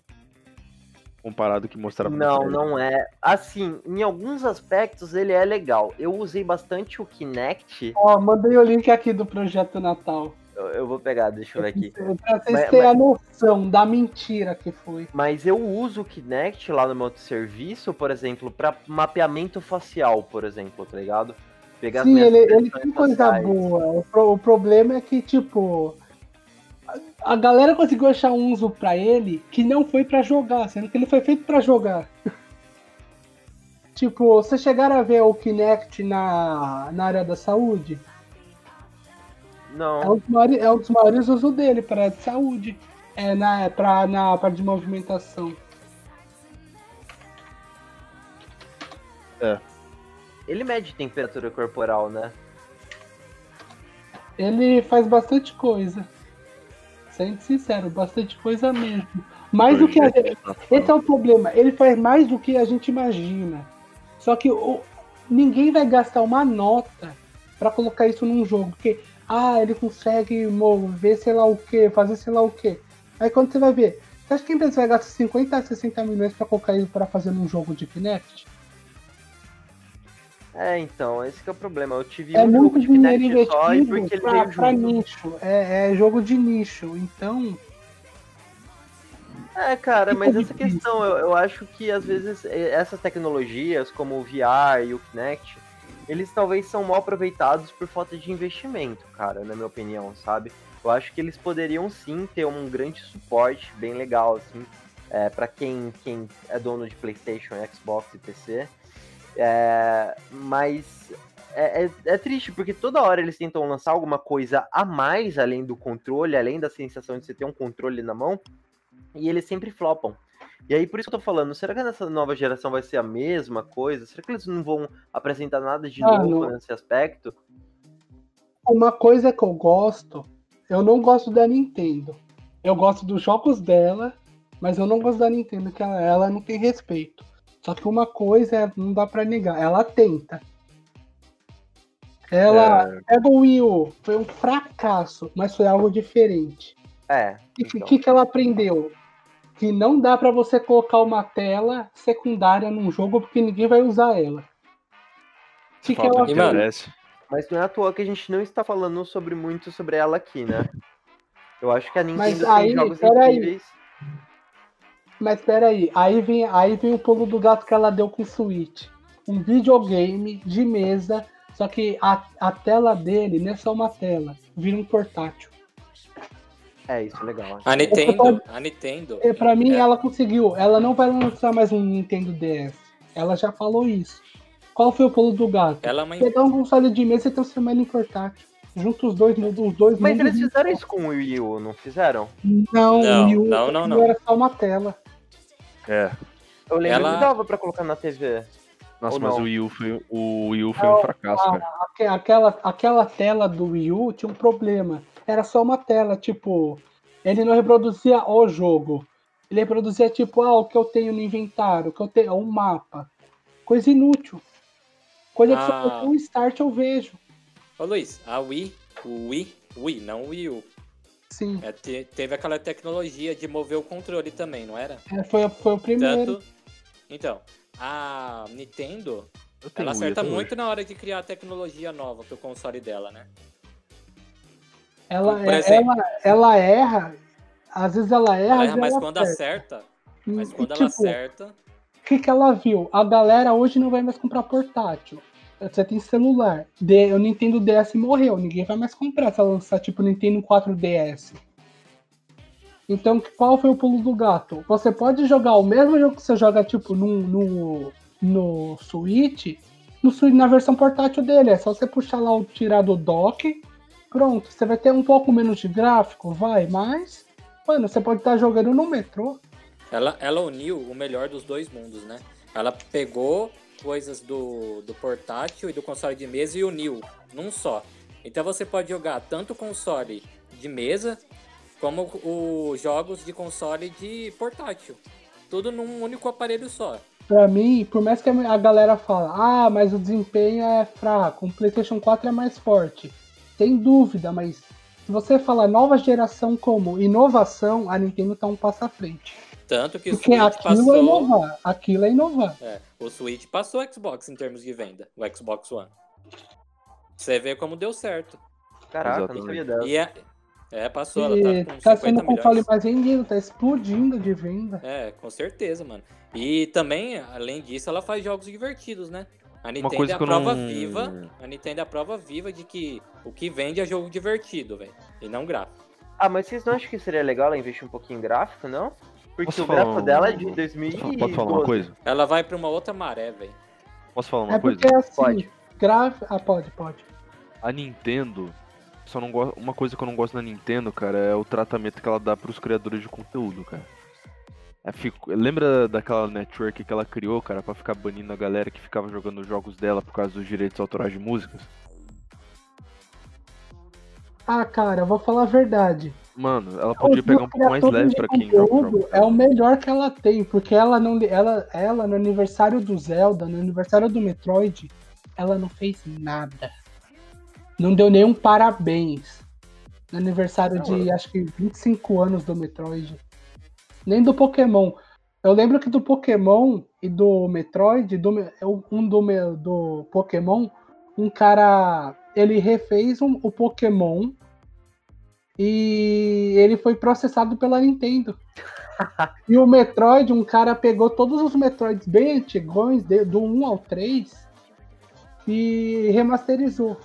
Comparado que mostrava Não, não é. Assim, em alguns aspectos ele é legal. Eu usei bastante o Kinect. Ó, mandei o link aqui do Projeto Natal. Eu, eu vou pegar, deixa eu ver aqui. Pra vocês Mas- terem a noção da mentira que foi. Mas eu uso o Kinect lá no meu serviço, por exemplo, pra mapeamento facial, por exemplo, tá ligado? Pegar Sim, ele, ele tem coisa faciais. boa. O, pro- o problema é que, tipo, a, galera conseguiu achar um uso pra ele que não foi pra jogar, sendo que ele foi feito pra jogar. tipo, vocês chegaram a ver o Kinect na, na área da saúde? É Não, um dos maiores, é um dos maiores usos dele pra área de saúde. É na, pra, na parte de movimentação. ele mede temperatura corporal, né? Ele faz bastante coisa. Sendo sincero, bastante coisa mesmo. Mais do que a gente. Natal. Esse é o problema. Ele faz mais do que a gente imagina. Só que o- ninguém vai gastar uma nota pra colocar isso num jogo. Porque, ah, ele consegue mover sei lá o que, fazer sei lá o que. Aí quando você vai ver, você acha que a empresa vai gastar 50 a 60 milhões pra colocar isso pra fazer num jogo de Kinect? É, então, esse que é o problema. Eu tive É um jogo muito de dinheiro e investido porque ele pra, veio pra nicho. É, é jogo de nicho. Então, É, cara, mas essa questão, eu, eu acho que às vezes essas tecnologias, como o VR e o Kinect, eles talvez são mal aproveitados por falta de investimento, cara, na minha opinião, sabe? Eu acho que eles poderiam sim ter um grande suporte bem legal, assim, é, para quem, quem é dono de PlayStation, Xbox e PC. É, mas é, é- é triste, porque toda hora eles tentam lançar alguma coisa a mais além do controle, além da sensação de você ter um controle na mão, e eles sempre flopam. E aí, por isso que eu tô falando, será que nessa nova geração vai ser a mesma coisa? Será que eles não vão apresentar nada de Ah, novo não. nesse aspecto? Uma coisa que eu gosto, eu não gosto da Nintendo. Eu gosto dos jogos dela, mas eu não gosto da Nintendo, que ela, ela não tem respeito. Só que uma coisa é- não dá pra negar, ela tenta. Ela pega o Wii U, foi um fracasso, mas foi algo diferente. É. O que, então. que, que ela aprendeu? Que não dá pra você colocar uma tela secundária num jogo porque ninguém vai usar ela. Que fala ela interesse. Mas não é à toa que a gente não está falando sobre muito sobre ela aqui, né? Eu acho que a Nintendo Mas tem aí, jogos peraí. incríveis. Mas peraí, aí vem, aí vem o pulo do gato que ela deu com o Switch. Um videogame de mesa, só que a, a tela dele não é só uma tela, vira um portátil. É, isso é legal. A Nintendo, a Nintendo. E pra mim, é, ela conseguiu. Ela não vai lançar mais um Nintendo DS. Ela já falou isso. Qual foi o pulo do gato? ela é uma Pegar um console de mesa e transformar ele em portátil. Junta os dois, os dois Mas eles fizeram isso com o Wii U, não fizeram? Não, Não, o Wii U- não, não, não. era só uma tela. É. Eu lembro Ela- que dava pra colocar na TV. Nossa, Ou mas não? o Wii U foi, o Wii U foi Não, um fracasso, a- cara. aque- Aquela, aquela tela do Wii U tinha um problema. Era só uma tela, tipo, ele não reproduzia o jogo. Ele reproduzia, tipo, ah, o que eu tenho no inventário, o que eu tenho, um mapa. Coisa inútil. Coisa que Ah. se eu der um start eu vejo. Ô Luiz, a Wii, o Wii, Wii, não o Wii U. Sim, É, te- teve aquela tecnologia de mover o controle também, não era? é, foi, foi o primeiro. Tanto. Então, a Nintendo, ela acerta muito hoje. na hora de criar tecnologia nova pro console dela, né? Ela, é- exemplo. ela, ela erra, às vezes ela erra, Ela erra, mas ela quando acerta. acerta, mas E, quando ela tipo, acerta, O que, que ela viu? A galera hoje não vai mais comprar portátil. Você tem celular. O Nintendo DS morreu. Ninguém vai mais comprar se lançar tipo Nintendo 4DS. Então, qual foi o pulo do gato? Você pode jogar o mesmo jogo que você joga tipo no, no, no Switch, no, na versão portátil dele. É só você puxar lá tirar do dock. Pronto, você vai ter um pouco menos de gráfico, vai, mas. Mano, você pode estar jogando no metrô. ela, ela uniu o melhor dos dois mundos, né? Ela pegou coisas do, do portátil e do console de mesa e uniu num só. Então você pode jogar tanto console de mesa como os jogos de console de portátil. Tudo num único aparelho só. Pra mim, por mais que a galera fala, ah, mas o desempenho é fraco, o PlayStation 4 é mais forte. Sem dúvida, mas se você falar nova geração como inovação, a Nintendo tá um passo à frente. Tanto que o Porque Switch aquilo é passou. inovar, aquilo é inovar. É, o Switch passou o Xbox em termos de venda, o Xbox One. Você vê como deu certo. Caraca, não sabia dessa. E é, é passou, ela E tá com tá 50 sendo o console milhões. mais vendido, tá explodindo de venda. É, com certeza, mano. E também, além disso, ela faz jogos divertidos, né? A Nintendo é a prova não- viva. A Nintendo é a prova viva de que o que vende é jogo divertido, velho. E não gráfico. Ah, mas vocês não acham que seria legal ela investir um pouquinho em gráfico, não? Porque Posso o falar gráfico um- dela é de Posso 2012. Pode falar uma coisa? Ela vai pra uma outra maré, velho. Posso falar uma é coisa? porque assim, Pode. graf... Ah, pode, pode. A Nintendo, só não gosto, uma coisa que eu não gosto da Nintendo, cara, é o tratamento que ela dá pros criadores de conteúdo, cara. É, fico- lembra daquela network que ela criou, cara, pra ficar banindo a galera que ficava jogando os jogos dela por causa dos direitos autorais de músicas? Ah, cara, eu vou falar a verdade. Mano, ela podia pegar um pouco mais leve pra quem joga É o melhor que ela tem, porque ela não ela, ela no aniversário do Zelda, no aniversário do Metroid, ela não fez nada. Não deu nenhum parabéns. No aniversário de acho que 25 anos do Metroid. Nem do Pokémon. Eu lembro que do Pokémon e do Metroid, do, um do, do Pokémon, um cara. Ele refez um- o Pokémon e ele foi processado pela Nintendo. e o Metroid, um cara pegou todos os Metroids bem antigões, de- do 1 ao 3, e remasterizou.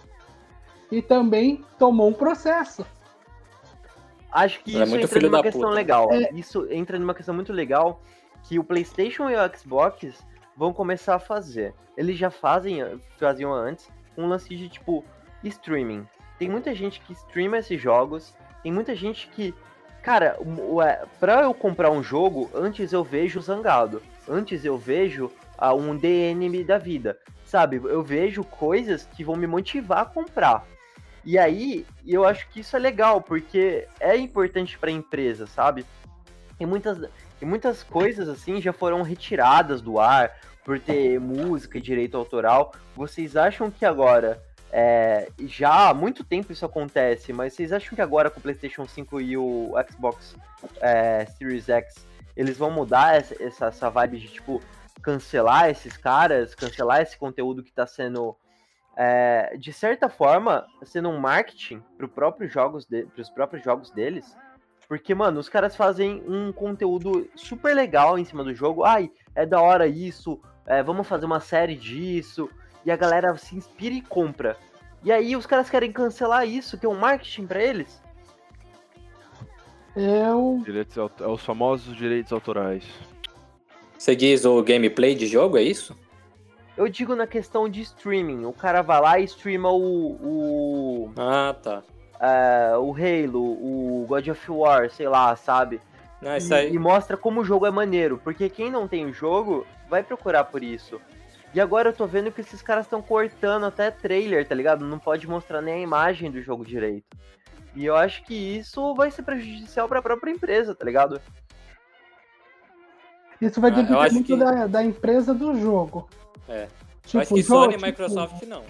E também tomou um processo. Acho que é isso muito entra numa questão puta. legal. É. Isso entra numa questão muito legal que o PlayStation e o Xbox vão começar a fazer. Eles já fazem, faziam antes, um lance de tipo streaming. Tem muita gente que streama esses jogos, tem muita gente que, cara, é, pra eu comprar um jogo, antes eu vejo Zangado, antes eu vejo ah, um DNM da vida, sabe? Eu vejo coisas que vão me motivar a comprar. E aí, eu acho que isso é legal, porque é importante para a empresa, sabe? E muitas, e muitas coisas assim já foram retiradas do ar, por ter música e direito autoral. Vocês acham que agora, é, já há muito tempo isso acontece, mas vocês acham que agora com o PlayStation 5 e o Xbox é, Series X, eles vão mudar essa, essa, vibe de, tipo, cancelar esses caras, cancelar esse conteúdo que tá sendo, é, de certa forma, sendo um marketing pro próprio jogos de, pros próprios jogos deles? Porque, mano, os caras fazem um conteúdo super legal em cima do jogo. Ai, é da hora isso, é, vamos fazer uma série disso. E a galera se inspira e compra. E aí os caras querem cancelar isso, que é um marketing pra eles. Eu. Direitos, aut- é os famosos direitos autorais. Você diz o gameplay de jogo, é isso? Eu digo na questão de streaming. O cara vai lá e streama o. o, Ah, tá. é, o Halo, o God of War, sei lá, sabe? Não, isso e, aí. e mostra como o jogo é maneiro. Porque quem não tem o jogo vai procurar por isso. E agora eu tô vendo que esses caras estão cortando até trailer, tá ligado? Não pode mostrar nem a imagem do jogo direito. E eu acho que isso vai ser prejudicial pra própria empresa, tá ligado? Isso vai Ah, depender acho muito que- da, da empresa do jogo. É. Tipo, Eu acho que Sony e tipo, Microsoft não.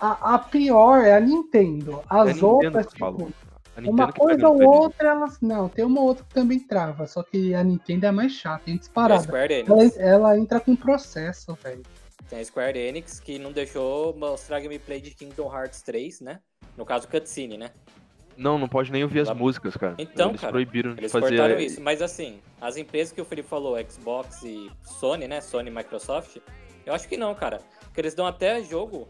A, a pior é a Nintendo. É a As Nintendo outras, que fala. tipo, A Nintendo uma coisa ou disso. outra, elas. Não, tem uma outra que também trava. Só que a Nintendo é mais chata, é disparada. Square Ela, ela entra com processo, velho. Tem a Square Enix que não deixou mostrar gameplay de Kingdom Hearts 3, né? No caso, cutscene, né? Não, não pode nem ouvir as Lá- músicas, cara. Então, Eles cara, proibiram de Eles fazer. cortaram isso. Mas assim, as empresas que o Felipe falou, Xbox e Sony, né? Sony e Microsoft, eu acho que não, cara. Porque eles dão até jogo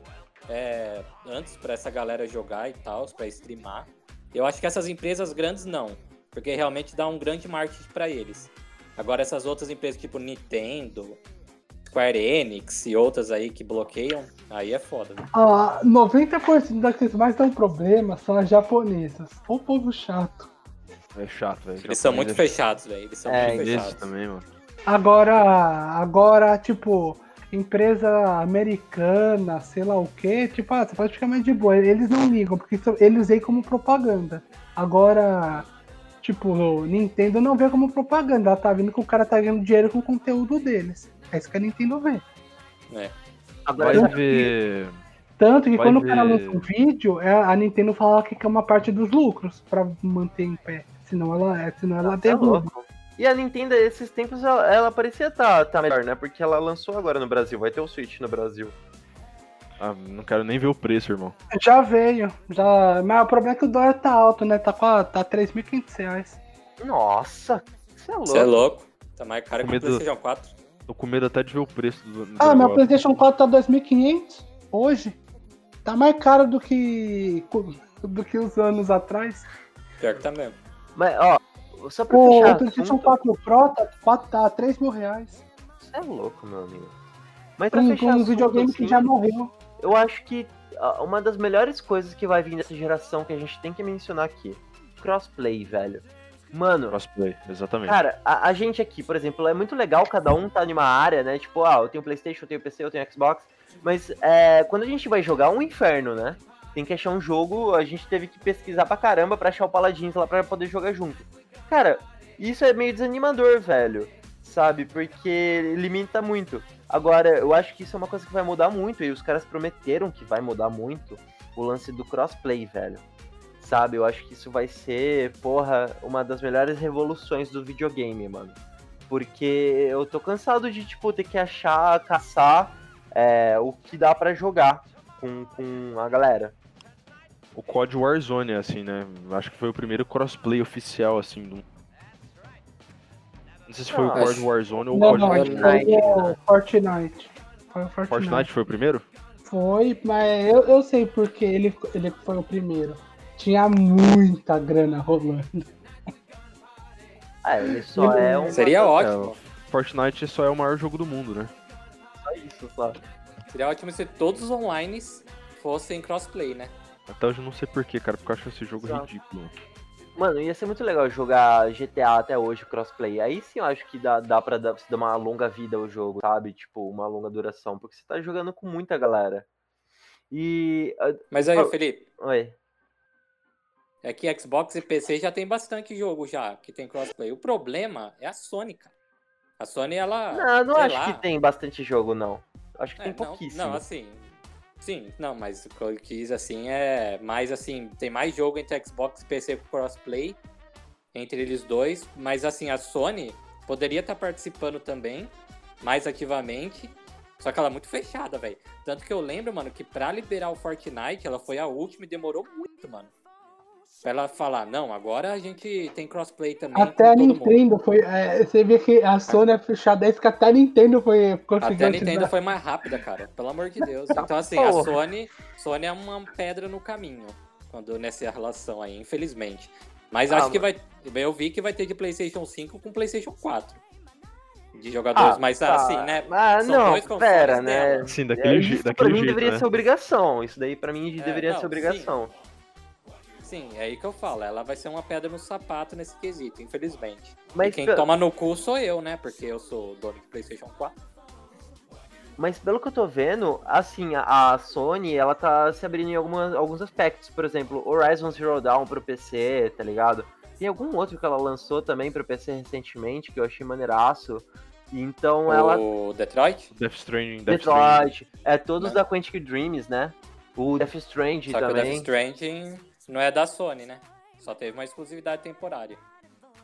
é, antes pra essa galera jogar e tal, pra streamar. Eu acho que essas empresas grandes não. Porque realmente dá um grande marketing pra eles. Agora essas outras empresas tipo Nintendo, Square Enix e outras aí que bloqueiam, aí é foda. Né? Ah, 90% das que mais dão problema são as japonesas. O povo chato. É chato, velho. Eles são muito é fechados, velho. Eles são É, muito fechados. também, mano. Agora, agora, tipo, empresa americana, sei lá o que, tipo, ah, você pode ficar mais de boa. Eles não ligam, porque isso, eles veem como propaganda. Agora, tipo, Nintendo não vê como propaganda. Ela tá vendo que o cara tá ganhando dinheiro com o conteúdo deles. É isso que a Nintendo vê. Agora, Vai tanto ver. Tanto que Vai quando o cara ver. lança um vídeo, é- a Nintendo fala que é uma parte dos lucros pra manter em pé. Senão ela, é, senão ela Tá derruba. E a Nintendo, esses tempos, ela, ela parecia tá, tá melhor, né? Porque ela lançou agora no Brasil, vai ter o Switch no Brasil. Ah, não quero nem ver o preço, irmão. Já veio, já. Mas o problema é que o dólar tá alto, né? Tá, tá 3.500 reais. Nossa, você é louco. Você é louco. Tá mais caro que o PlayStation 4. Tô com medo até de ver o preço do. do Ah, meu. PlayStation 4 tá 2.500 hoje. Tá mais caro do que do que os anos atrás. Pior que tá mesmo. Mas, ó, só pra O fechar PlayStation assunto, 4 Pro tá, 4, tá 3 mil reais. você é louco, meu amigo. Mas Pra pra um, fechar um assunto, videogame que já morreu. eu acho que uma das melhores coisas que vai vir dessa geração que a gente tem que mencionar aqui, crossplay, velho. Mano, Crossplay, exatamente. Cara, a, a gente aqui, por exemplo, é muito legal cada um tá numa área, né? Tipo, ah, eu tenho Playstation, eu tenho PC, eu tenho Xbox. Mas é, quando a gente vai jogar, é um inferno, né? Tem que achar um jogo, a gente teve que pesquisar pra caramba pra achar o Paladins lá pra poder jogar junto. Cara, isso é meio desanimador, velho. Sabe? Porque limita muito. Agora, eu acho que isso é uma coisa que vai mudar muito, e os caras prometeram que vai mudar muito o lance do crossplay, velho sabe? Eu acho que isso vai ser, porra, uma das melhores revoluções do videogame, mano. Porque eu tô cansado de, tipo, ter que achar, caçar é, o que dá pra jogar com, com a galera. O COD Warzone, assim, né? Acho que foi o primeiro crossplay oficial, assim. Do... Não sei se foi Não, o COD acho- Warzone ou o Não, COD não, Fortnite, foi o? Fortnite. Foi o Fortnite. Fortnite foi o primeiro? Foi, mas eu, eu sei porque ele, ele foi o primeiro. Tinha muita grana rolando. Ah, ele só é um. Seria É, ótimo. Fortnite só é o maior jogo do mundo, né? Só isso, só. Seria ótimo se todos os online fossem crossplay, né? Até hoje eu não sei porquê, cara, porque eu acho esse jogo Exato. ridículo. Mano, ia ser muito legal jogar GTA até hoje, crossplay. Aí sim eu acho que dá, dá pra dar, dar uma longa vida ao jogo, sabe? Tipo, uma longa duração. Porque você tá jogando com muita galera. E. ah, Mas aí, Oh. Felipe, Oi. é que Xbox e PC já tem bastante jogo já que tem crossplay. O problema é a Sony, cara. A Sony, ela. Não, não sei acho lá, que tem bastante jogo, não. Acho que É, tem não, pouquíssimo. Não, assim. Sim, não, mas o que eu quis, assim, é mais assim, tem mais jogo entre Xbox e PC crossplay entre eles dois, mas assim, a Sony poderia estar participando também, mais ativamente, só que ela é muito fechada, velho. Tanto que eu lembro, mano, que pra liberar o Fortnite, ela foi a última e demorou muito, mano. Pra ela falar, não, agora a gente tem crossplay também Até a todo mundo. Nintendo foi. é, você vê que a Sony é fechada, aí fica até a Nintendo foi Até a Nintendo foi mais rápida, cara. Pelo amor de Deus. Então, assim, a. Sony, Sony é uma pedra no caminho quando nessa relação aí, infelizmente. Mas Ah, acho que vai. Eu vi que vai ter de PlayStation 5 com PlayStation 4. De jogadores, mas tá. assim, né? Ah, são não, dois consoles pera, né? dela. Sim, É, daquele, je- isso daquele pra mim jeito, deveria né? ser obrigação. Isso daí pra mim É, deveria não, ser obrigação. Sim, é aí que eu falo. Ela vai ser uma pedra no sapato nesse quesito, infelizmente. Mas, e quem pe- toma no cu sou eu, né? Porque eu sou dono de PlayStation 4. mas pelo que eu tô vendo, assim, a, a Sony, ela tá se abrindo em algumas, alguns aspectos. Por exemplo, Horizon Zero Dawn pro PC, tá ligado? Tem algum outro que ela lançou também pro PC recentemente, que eu achei maneiraço. Então ela. O Detroit? Death Stranding, Death Stranding. Detroit. É todos Né? da Quantic Dreams, né? O Death Stranding Só que o Death também. Stranding não é da Sony, né? Só teve uma exclusividade temporária.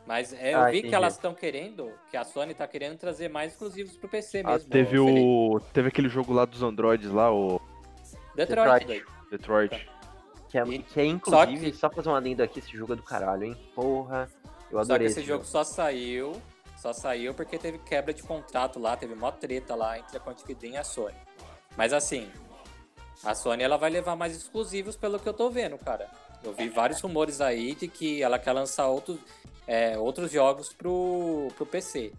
Mas é, eu Ah, vi entendi. que elas estão querendo, que a Sony tá querendo trazer mais exclusivos pro PC Ah, mesmo. teve Felipe. o. Teve aquele jogo lá dos androids lá, o Detroit, Detroit. Detroit. Que é, E- que é inclusive, só que- só fazer um adendo aqui, esse jogo é do caralho, hein? Porra, eu Só que adorei esse jogo só saiu, só saiu porque teve quebra de contrato lá, teve mó treta lá entre a Quantic Dream e a Sony. Mas assim, a Sony ela vai levar mais exclusivos pelo que eu tô vendo, cara. Eu vi vários rumores aí de que ela quer lançar outros, é, outros jogos pro, pro PC.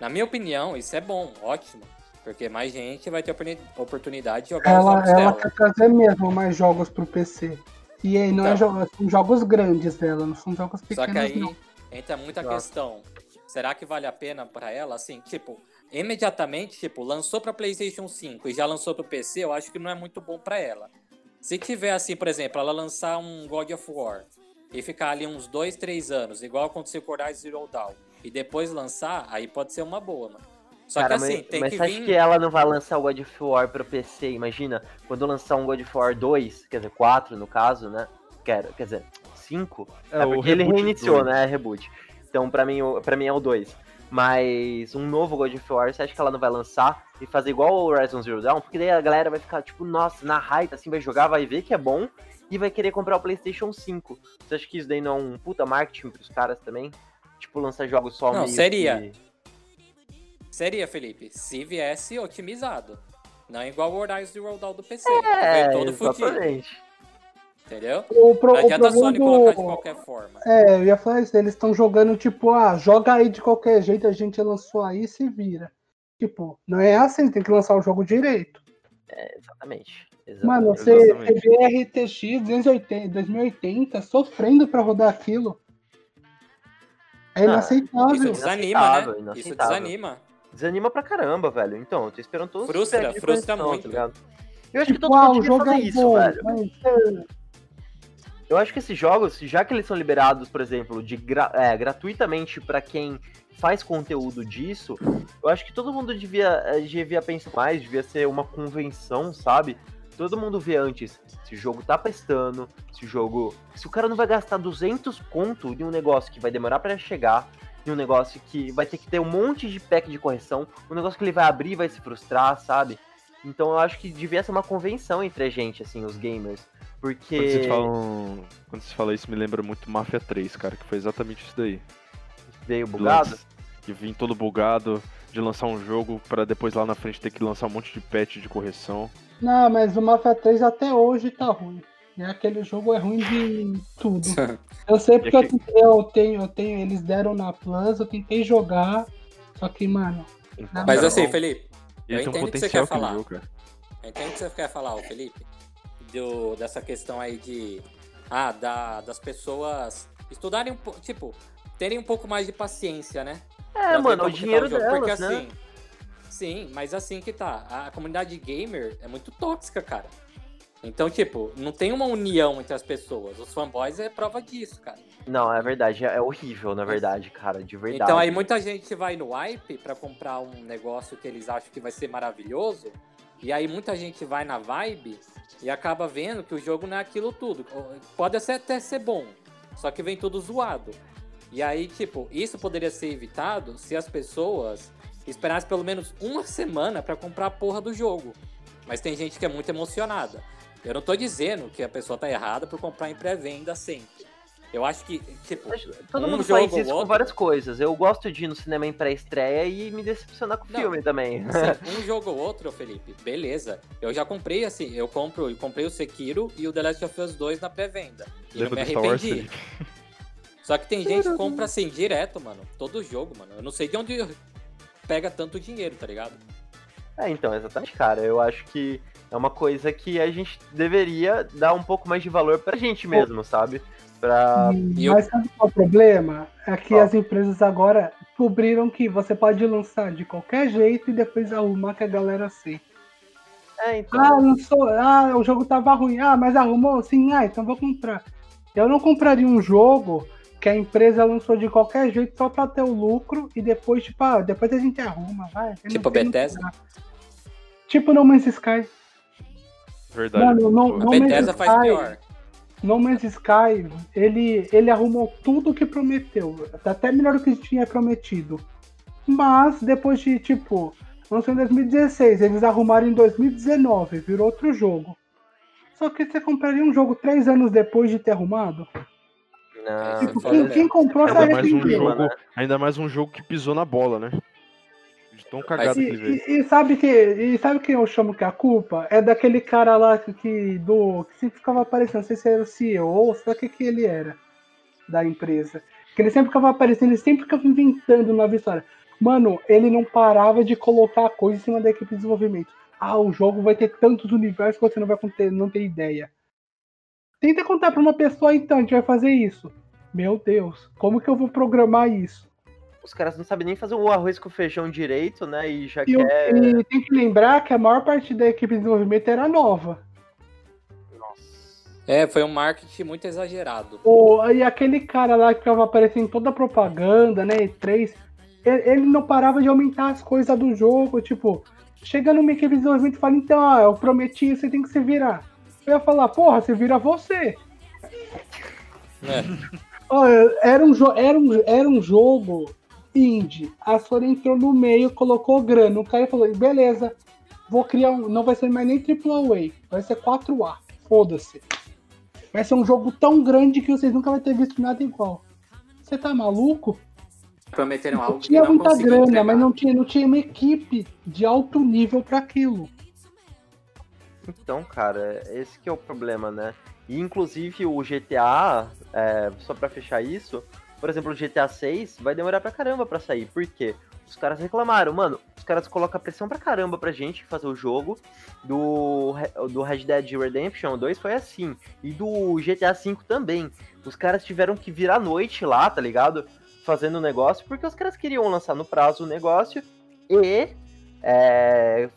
Na minha opinião, isso é bom, ótimo. Porque mais gente vai ter oportuni- oportunidade de jogar os Ela, jogos ela dela. quer trazer mesmo mais jogos pro PC. E aí não é Então. jo são jogos grandes dela, não são jogos Só pequenos que aí não. entra muita Exato. questão. Será que vale a pena pra ela? Assim, tipo, imediatamente, tipo, lançou pra PlayStation 5 e já lançou pro PC, eu acho que não é muito bom pra ela. Se tiver assim, por exemplo, ela lançar um God of War e ficar ali uns 2, 3 anos, igual aconteceu com Horizon Zero Dawn, e depois lançar, aí pode ser uma boa, mano. Só Cara, que assim, mas, tem mas que você acha vir. que ela não vai lançar o God of War pro PC? Imagina, quando lançar um God of War 2, quer dizer, 4 no caso, né? Quer, quer dizer, 5. É, o porque ele reiniciou, dois. né? Reboot. Então, pra mim, pra mim é o 2. Mas um novo God of War, você acha que ela não vai lançar e fazer igual o Horizon Zero Dawn? Porque daí a galera vai ficar, tipo, nossa, na hype, assim, vai jogar, vai ver que é bom e vai querer comprar o PlayStation 5. Você acha que isso daí não é um puta marketing pros caras também? Tipo, lançar jogos só Não, meio seria. que- Seria, Felipe, se viesse otimizado. Não igual o Horizon Zero Dawn do PC. É, todo fudido. Entendeu? O, pro, Não o adianta problema Sony colocar de do... qualquer forma. É, eu ia falar isso, eles estão jogando tipo, ah, joga aí de qualquer jeito, a gente lançou aí e se vira. Tipo, não é assim, tem que lançar o jogo direito. Exatamente. Mano, exatamente. você Exatamente. você vê RTX 280, 2080 sofrendo pra rodar aquilo. É Ah, inaceitável. Isso desanima, Inaceitável, né? Isso inaceitável. desanima. Desanima pra caramba, velho. Então, eu tô esperando todos os Frustra, frustra conexão, muito. tá ligado? Eu acho que Tipo, todo ah, mundo o devia jogo fazer é isso, bom, velho. mas é, Eu acho que esses jogos, já que eles são liberados, por exemplo, de gra- é, gratuitamente pra quem faz conteúdo disso, eu acho que todo mundo devia, eh, devia pensar mais, devia ser uma convenção, sabe? Todo mundo vê antes se o jogo tá prestando, se o jogo. Se o cara não vai gastar 200 conto de um negócio que vai demorar pra chegar, de um negócio que vai ter que ter um monte de pack de correção, um negócio que ele vai abrir e vai se frustrar, sabe? Então eu acho que devia ser uma convenção entre a gente, assim, os gamers. Porque. Quando vocês falam. Quando você fala isso, me lembra muito Mafia 3, cara, que foi exatamente isso daí. veio bugado. Que vim todo bugado de lançar um jogo pra depois lá na frente ter que lançar um monte de patch de correção. Não, mas o Mafia 3 até hoje tá ruim. E aquele jogo é ruim de tudo. <laughs> Eu sei porque eu, aqui- tentei- eu tenho, eu tenho, eles deram na Plus, eu tentei jogar, só que, mano, Então, Mas assim. Felipe, E Eu tem um entendo o que você potencial quer falar. jogo, cara. entende o que você quer falar, ô Felipe? Do, dessa questão aí de. Ah, da, das pessoas estudarem um pouco. Tipo, terem um pouco mais de paciência, né? É, mano, o como que tá dinheiro jogo. delas, Porque né? assim. Sim, mas assim que tá. A comunidade gamer é muito tóxica, cara. Então, tipo, não tem uma união entre as pessoas. Os fanboys é prova disso, cara. Não, é verdade, é horrível, na verdade, cara, de verdade. Então aí muita gente vai no hype pra comprar um negócio que eles acham que vai ser maravilhoso. E aí muita gente vai na vibe e acaba vendo que o jogo não é aquilo tudo. Pode até ser bom, só que vem tudo zoado. E aí, tipo, isso poderia ser evitado se as pessoas esperassem pelo menos uma semana pra comprar a porra do jogo. Mas tem gente que é muito emocionada. Eu não tô dizendo que a pessoa tá errada por comprar em pré-venda sempre. Eu acho que, tipo, Todo um mundo jogo faz isso com outro- várias coisas. Eu gosto de ir no cinema em pré-estreia e me decepcionar com o Não. filme também. <laughs> Assim, <laughs> um jogo ou outro, Felipe, beleza. Eu já comprei assim, eu compro, eu comprei o Sekiro e o The Last of Us 2 na pré-venda. E não Lembra me arrependi. Só que tem gente que compra assim direto, mano. Todo jogo, mano. Eu não sei de onde pega tanto dinheiro, tá ligado? É, então, exatamente, cara. Eu acho que é uma coisa que a gente deveria dar um pouco mais de valor pra gente mesmo, sabe? Pra. Eu- Mas sabe qual é o problema? É que Qual? as empresas agora descobriram que você pode lançar de qualquer jeito e depois arrumar que a galera aceita. É, então. Ah, lançou, ah, o jogo tava ruim. Ah, mas arrumou? Sim, ah, então vou comprar. Eu não compraria um jogo que a empresa lançou de qualquer jeito só pra ter o lucro e depois, tipo, ah, depois a gente arruma, vai. Tipo Bethesda? Tipo No Man's Sky. Verdade. Mano, Pô, A não- Bethesda Man's faz Sky- pior. No Man's Sky, ele, ele arrumou tudo o que prometeu. Até melhor do que tinha prometido. Mas, depois de, tipo, lançou em 2016, eles arrumaram em 2019, virou outro jogo. Só que você compraria um jogo três anos depois de ter arrumado? Não, Tipo, quem, mesmo. quem comprou Ainda mais um jogo, né? ainda mais um jogo que pisou na bola, né? Tão cagado E, que e- e sabe que e sabe quem eu chamo que é a culpa? É daquele cara lá que, que- do que sempre ficava aparecendo, não sei se era o CEO ou sei lá o que que ele era da empresa. Que ele sempre ficava aparecendo, ele sempre ficava inventando nova história. Mano, ele não parava de colocar coisa em cima da equipe de desenvolvimento. Ah, o jogo vai ter tantos universos que você não vai ter, não ter ideia. Tenta contar pra uma pessoa então, a gente vai fazer isso. Meu Deus, como que eu vou programar isso? Os caras não sabem nem fazer o arroz com feijão direito, né? E já E, quer. e tem que lembrar que a maior parte da equipe de desenvolvimento era nova. Nossa. É, foi um marketing muito exagerado. O, e aquele cara lá que ficava aparecendo em toda a propaganda, né? E3, ele, ele não parava de aumentar as coisas do jogo. Tipo, chega numa equipe de desenvolvimento e fala: então, ah, eu prometi, você tem que se virar. Eu ia falar: porra, se vira você. É. Ó, era, um era, um, era um jogo indie. A Sony entrou no meio, colocou grana. O cara falou: beleza, vou criar um. Não vai ser mais nem AAA, vai ser 4A. Foda-se. Vai ser um jogo tão grande que vocês nunca vão ter visto nada igual. Você tá maluco? Prometeram algo que tinha não muita grana, entregar. mas não tinha, não tinha uma equipe de alto nível pra aquilo. Então, cara, esse que é o problema, né? E inclusive o GTA, é, só pra fechar isso, por exemplo, o GTA 6 vai demorar pra caramba pra sair. Por quê? Os caras reclamaram, mano, os caras colocam pressão pra caramba pra gente fazer o jogo. Do, do Red Dead Redemption 2 foi assim. E do GTA V também. Os caras tiveram que virar noite lá, tá ligado? Fazendo o negócio, porque os caras queriam lançar no prazo o negócio e é,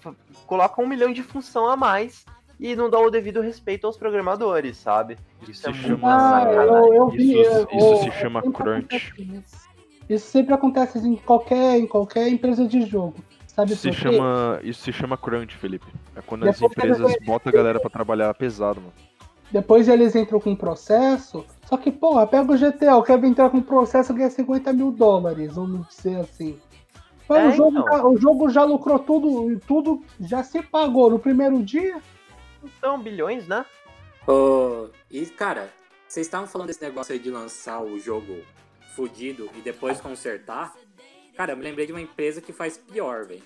colocam um milhão de função a mais e não dão o devido respeito aos programadores, sabe? Isso é se muito chama. Ah, eu, eu vi. isso, eu- isso se chama crunch. acontece isso. Isso sempre acontece em qualquer, em qualquer empresa de jogo. Sabe Se chama, isso se chama crunch, Felipe. É quando as Depois empresas eles- botam a galera pra trabalhar pesado, mano. Depois eles entram com processo. Só que, porra, pega o GTA, eu quero entrar com processo e ganhar 50 mil dólares, vamos dizer assim. Mas É, o, jogo, então. já- o jogo já lucrou tudo, tudo já se pagou no primeiro dia. São bilhões, né? Ô, e, cara, vocês estavam falando desse negócio aí de lançar o jogo fudido e depois consertar. Cara, eu me lembrei de uma empresa que faz pior, velho.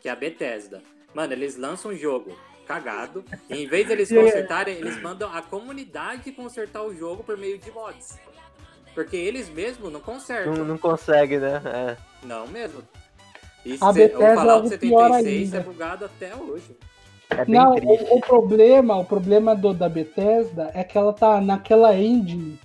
Que é a Bethesda. Mano, eles lançam um jogo cagado e em vez deles <laughs> consertarem, eles mandam a comunidade consertar o jogo por meio de mods. Porque eles mesmos não consertam. Não, não consegue, né? É. Não mesmo. E A cê- Bethesda o é Fallout algo pior 76 é ainda. bugado até hoje. É bem Não, triste. o, o problema, o problema do, da Bethesda é que ela tá naquela engine.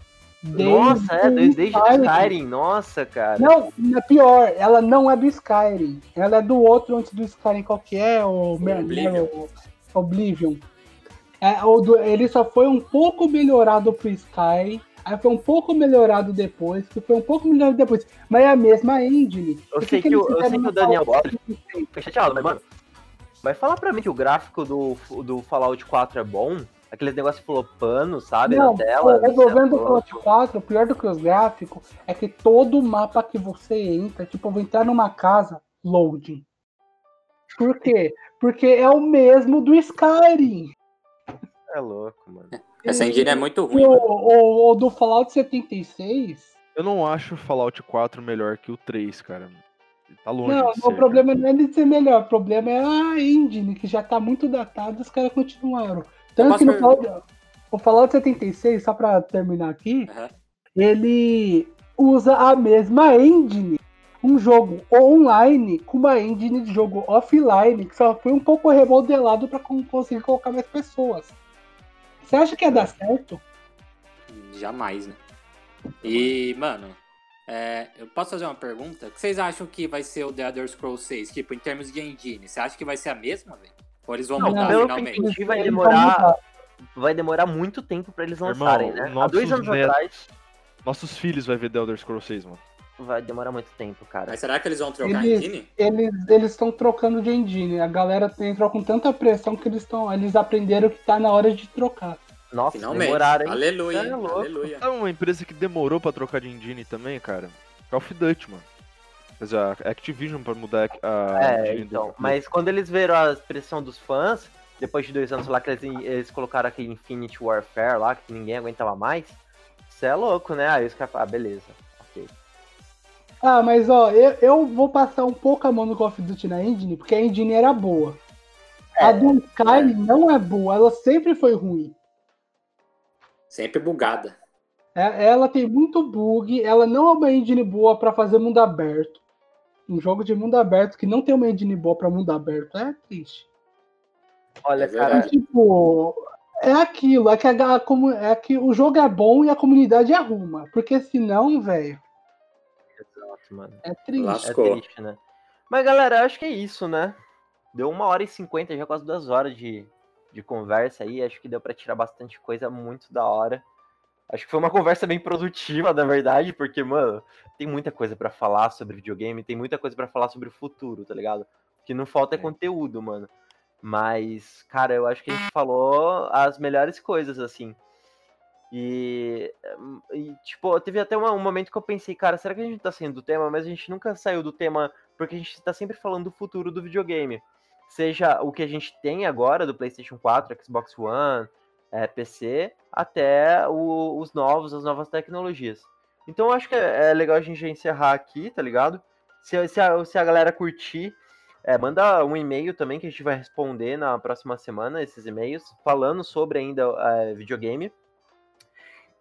desde Nossa, é, desde, Skyrim. Skyrim, nossa, cara. Não, é pior, ela não é do Skyrim. Ela é do outro antes do Skyrim, qual que é? O, Oblivion. o Oblivion. É, o do- ele só foi um pouco melhorado pro Sky, aí foi um pouco melhorado depois, que foi um pouco melhorado depois. Mas é a mesma engine. Eu sei que, o, eu fizeram sei que o Daniel 76? fica chateado, mas mano, vai falar pra mim que o gráfico do, do Fallout 4 é bom? Aqueles negócios flopando, sabe, Não, na tela? resolvendo o é Fallout louco. 4, pior do que os gráficos, é que todo mapa que você entra, tipo, eu vou entrar numa casa, loading. Por quê? Porque é o mesmo do Skyrim. É louco, mano. Essa engine é muito ruim, o, o, o do Fallout 76. Eu não acho Fallout 4 melhor que o 3, cara. Tá longe Não, de o problema não é de ser melhor, o problema é a engine, que já tá muito datada e os caras continuaram. Tanto que no Fallout, o Fallout 76, só pra terminar aqui, Aham. ele usa a mesma engine. Um jogo online com uma engine de jogo offline, que só foi um pouco remodelado pra con- conseguir colocar mais pessoas. Você acha que ia dar certo? Jamais, né? E, mano, é, eu posso fazer uma pergunta? O que vocês acham que vai ser o The Elder Scrolls 6? Tipo, em termos de engine, você acha que vai ser a mesma, velho? Ou eles vão Não, mudar que eu finalmente? entendi, vai demorar, vai demorar muito tempo pra eles Irmão, lançarem, né? Há dois anos netos- atrás, Nossos filhos vai ver The Elder Scrolls 6, mano. vai demorar muito tempo, cara. Mas será que eles vão trocar a Eles- engine? Eles eles estão trocando de engine. A galera entrou com tanta pressão que eles estão. Eles aprenderam que tá na hora de trocar. Nossa, Finalmente. demoraram, hein? Aleluia, É aleluia. Sabe uma empresa que demorou pra trocar de engine também, cara? Call of Duty, mano. Quer dizer, a Activision pra mudar a É, engine do- então. Mas quando eles viram a expressão dos fãs, depois de dois anos lá que eles, eles colocaram aquele Infinite Warfare lá, que ninguém aguentava mais, você é louco, né? Aí os caras ah, beleza, ok. Ah, mas ó, eu, eu vou passar um pouco a mão no Call of Duty na engine, porque a engine era boa. a É, do Sky não é boa, ela sempre foi ruim. Sempre bugada. É- Ela tem muito bug, ela não é uma engine boa pra fazer mundo aberto. Um jogo de mundo aberto que não tem uma engine boa pra mundo aberto é triste. Olha, É cara, verdade. Tipo, é aquilo, é que, a, comu- é que o jogo é bom e a comunidade arruma. Porque senão, velho, exato, mano. é triste. É triste, né? Mas galera, eu acho que é isso, né? Deu uma hora e cinquenta, já quase duas horas de, de conversa aí. Acho que deu pra tirar bastante coisa muito da hora. Acho que foi uma conversa bem produtiva, na verdade, porque, mano, tem muita coisa pra falar sobre videogame, tem muita coisa pra falar sobre o futuro, tá ligado? O que não falta é É. conteúdo, mano. Mas, cara, eu acho que a gente falou as melhores coisas, assim. E, e, tipo, teve até uma- um momento que eu pensei, cara, será que a gente tá saindo do tema? Mas a gente nunca saiu do tema porque a gente tá sempre falando do futuro do videogame. Seja o que a gente tem agora do PlayStation 4, Xbox One, é, PC, até o- os novos, as novas tecnologias. Então acho que é, é legal a gente encerrar aqui, tá ligado? Se, se, a, se a galera curtir, é, manda um e-mail também que a gente vai responder na próxima semana, esses e-mails, falando sobre ainda é, videogame.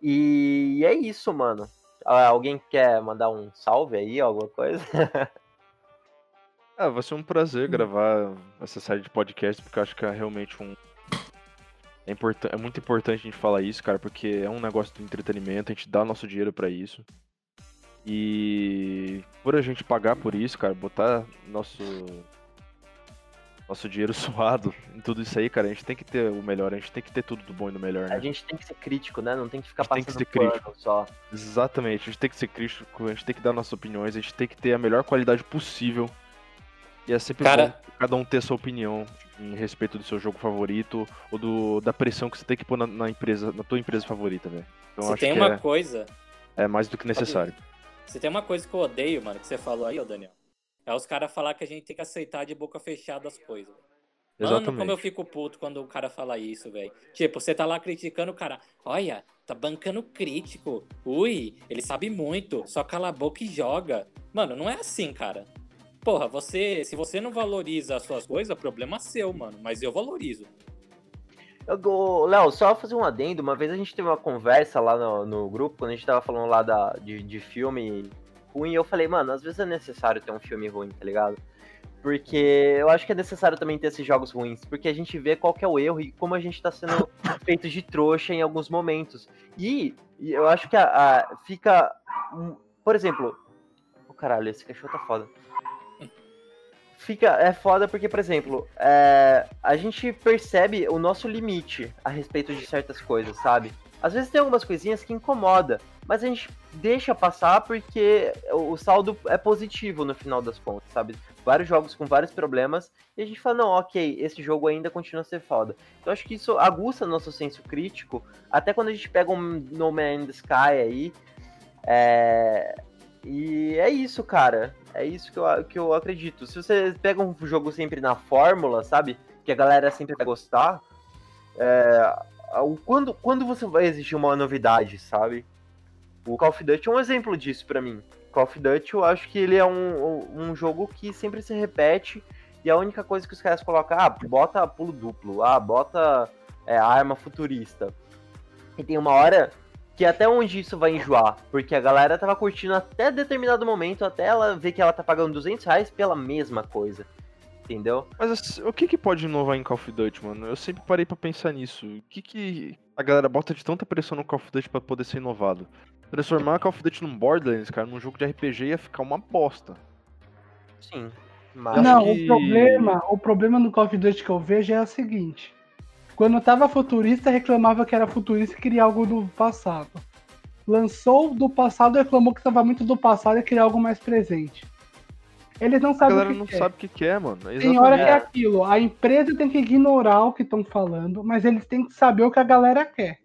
E é isso, mano. Ah, Alguém quer mandar um salve aí, alguma coisa? <laughs> Ah, vai ser um prazer gravar essa série de podcast, porque eu acho que é realmente um. É, importan- é muito importante a gente falar isso, cara, porque é um negócio do entretenimento, a gente dá nosso dinheiro pra isso. E por a gente pagar por isso, cara, botar nosso nosso dinheiro <laughs> suado em tudo isso aí, cara, a gente tem que ter o melhor, a gente tem que ter tudo do bom e do melhor, A né? gente tem que ser crítico, né? Não tem que ficar A gente tem passando que ser crítico. só. Exatamente, a gente tem que ser crítico, a gente tem que dar nossas opiniões, a gente tem que ter a melhor qualidade possível. E é sempre Cara- bom cada um ter sua opinião em respeito do seu jogo favorito ou do, da pressão que você tem que pôr na, na empresa, na tua empresa favorita, velho. Então acho tem uma é, coisa. é mais do que necessário. Se tem uma coisa que eu odeio, mano, que você falou aí, ô Daniel. É os caras falar que a gente tem que aceitar de boca fechada as coisas. Mano, como eu Exatamente. fico puto quando o cara fala isso, velho. Tipo, você tá lá criticando o cara. Olha, tá bancando crítico. Ui, ele sabe muito. Só cala a boca e joga. Mano, não é assim, cara. Porra, você, se você não valoriza as suas coisas, problema seu, mano. Mas eu valorizo. Léo, só fazer um adendo. Uma vez a gente teve uma conversa lá no, no grupo, quando a gente tava falando lá da, de, de filme ruim, eu falei, mano, às vezes é necessário ter um filme ruim, tá ligado? Porque eu acho que é necessário também ter esses jogos ruins, porque a gente vê qual é o erro e como a gente tá sendo <coughs> feito de trouxa em alguns momentos. E, eu acho que a, a- fica. Por exemplo. Oh, caralho, esse cachorro tá foda. Fica. É foda porque, por exemplo, é, a gente percebe o nosso limite a respeito de certas coisas, sabe? Às vezes tem algumas coisinhas que incomoda, mas a gente deixa passar porque o saldo é positivo no final das contas, sabe? Vários jogos com vários problemas e a gente fala, não, ok, esse jogo ainda continua a ser foda. Então acho que isso aguça nosso senso crítico, até quando a gente pega um No Man's Sky aí. É... E é isso, cara. É isso que eu, que eu acredito. Se você pega um jogo sempre na fórmula, sabe? Que a galera sempre vai gostar. É... Quando, quando você vai exigir uma novidade, sabe? O Call of Duty é um exemplo disso para mim. Call of Duty eu acho que ele é um, um jogo que sempre se repete e a única coisa que os caras colocam, ah, bota pulo duplo, ah, bota é, arma futurista. E tem uma hora que até onde isso vai enjoar, porque a galera tava curtindo até determinado momento, até ela ver que ela tá pagando 200 reais pela mesma coisa. Entendeu? Mas assim, o que que pode inovar em Call of Duty, mano? Eu sempre parei para pensar nisso. O que que a galera bota de tanta pressão no Call of Duty pra poder ser inovado? Transformar Call of Duty num Borderlands, cara, num jogo de RPG ia ficar uma bosta. Sim. Mas... Não, que- o problema, o problema do Call of Duty que eu vejo é o seguinte. Quando tava futurista, reclamava que era futurista e queria algo do passado. Lançou do passado, reclamou que estava muito do passado e queria algo mais presente. Eles não A sabem galera o que não quer. sabe o que quer, mano. Tem hora que é Exatamente. aquilo. A empresa tem que ignorar o que estão falando, mas eles têm que saber o que a galera quer.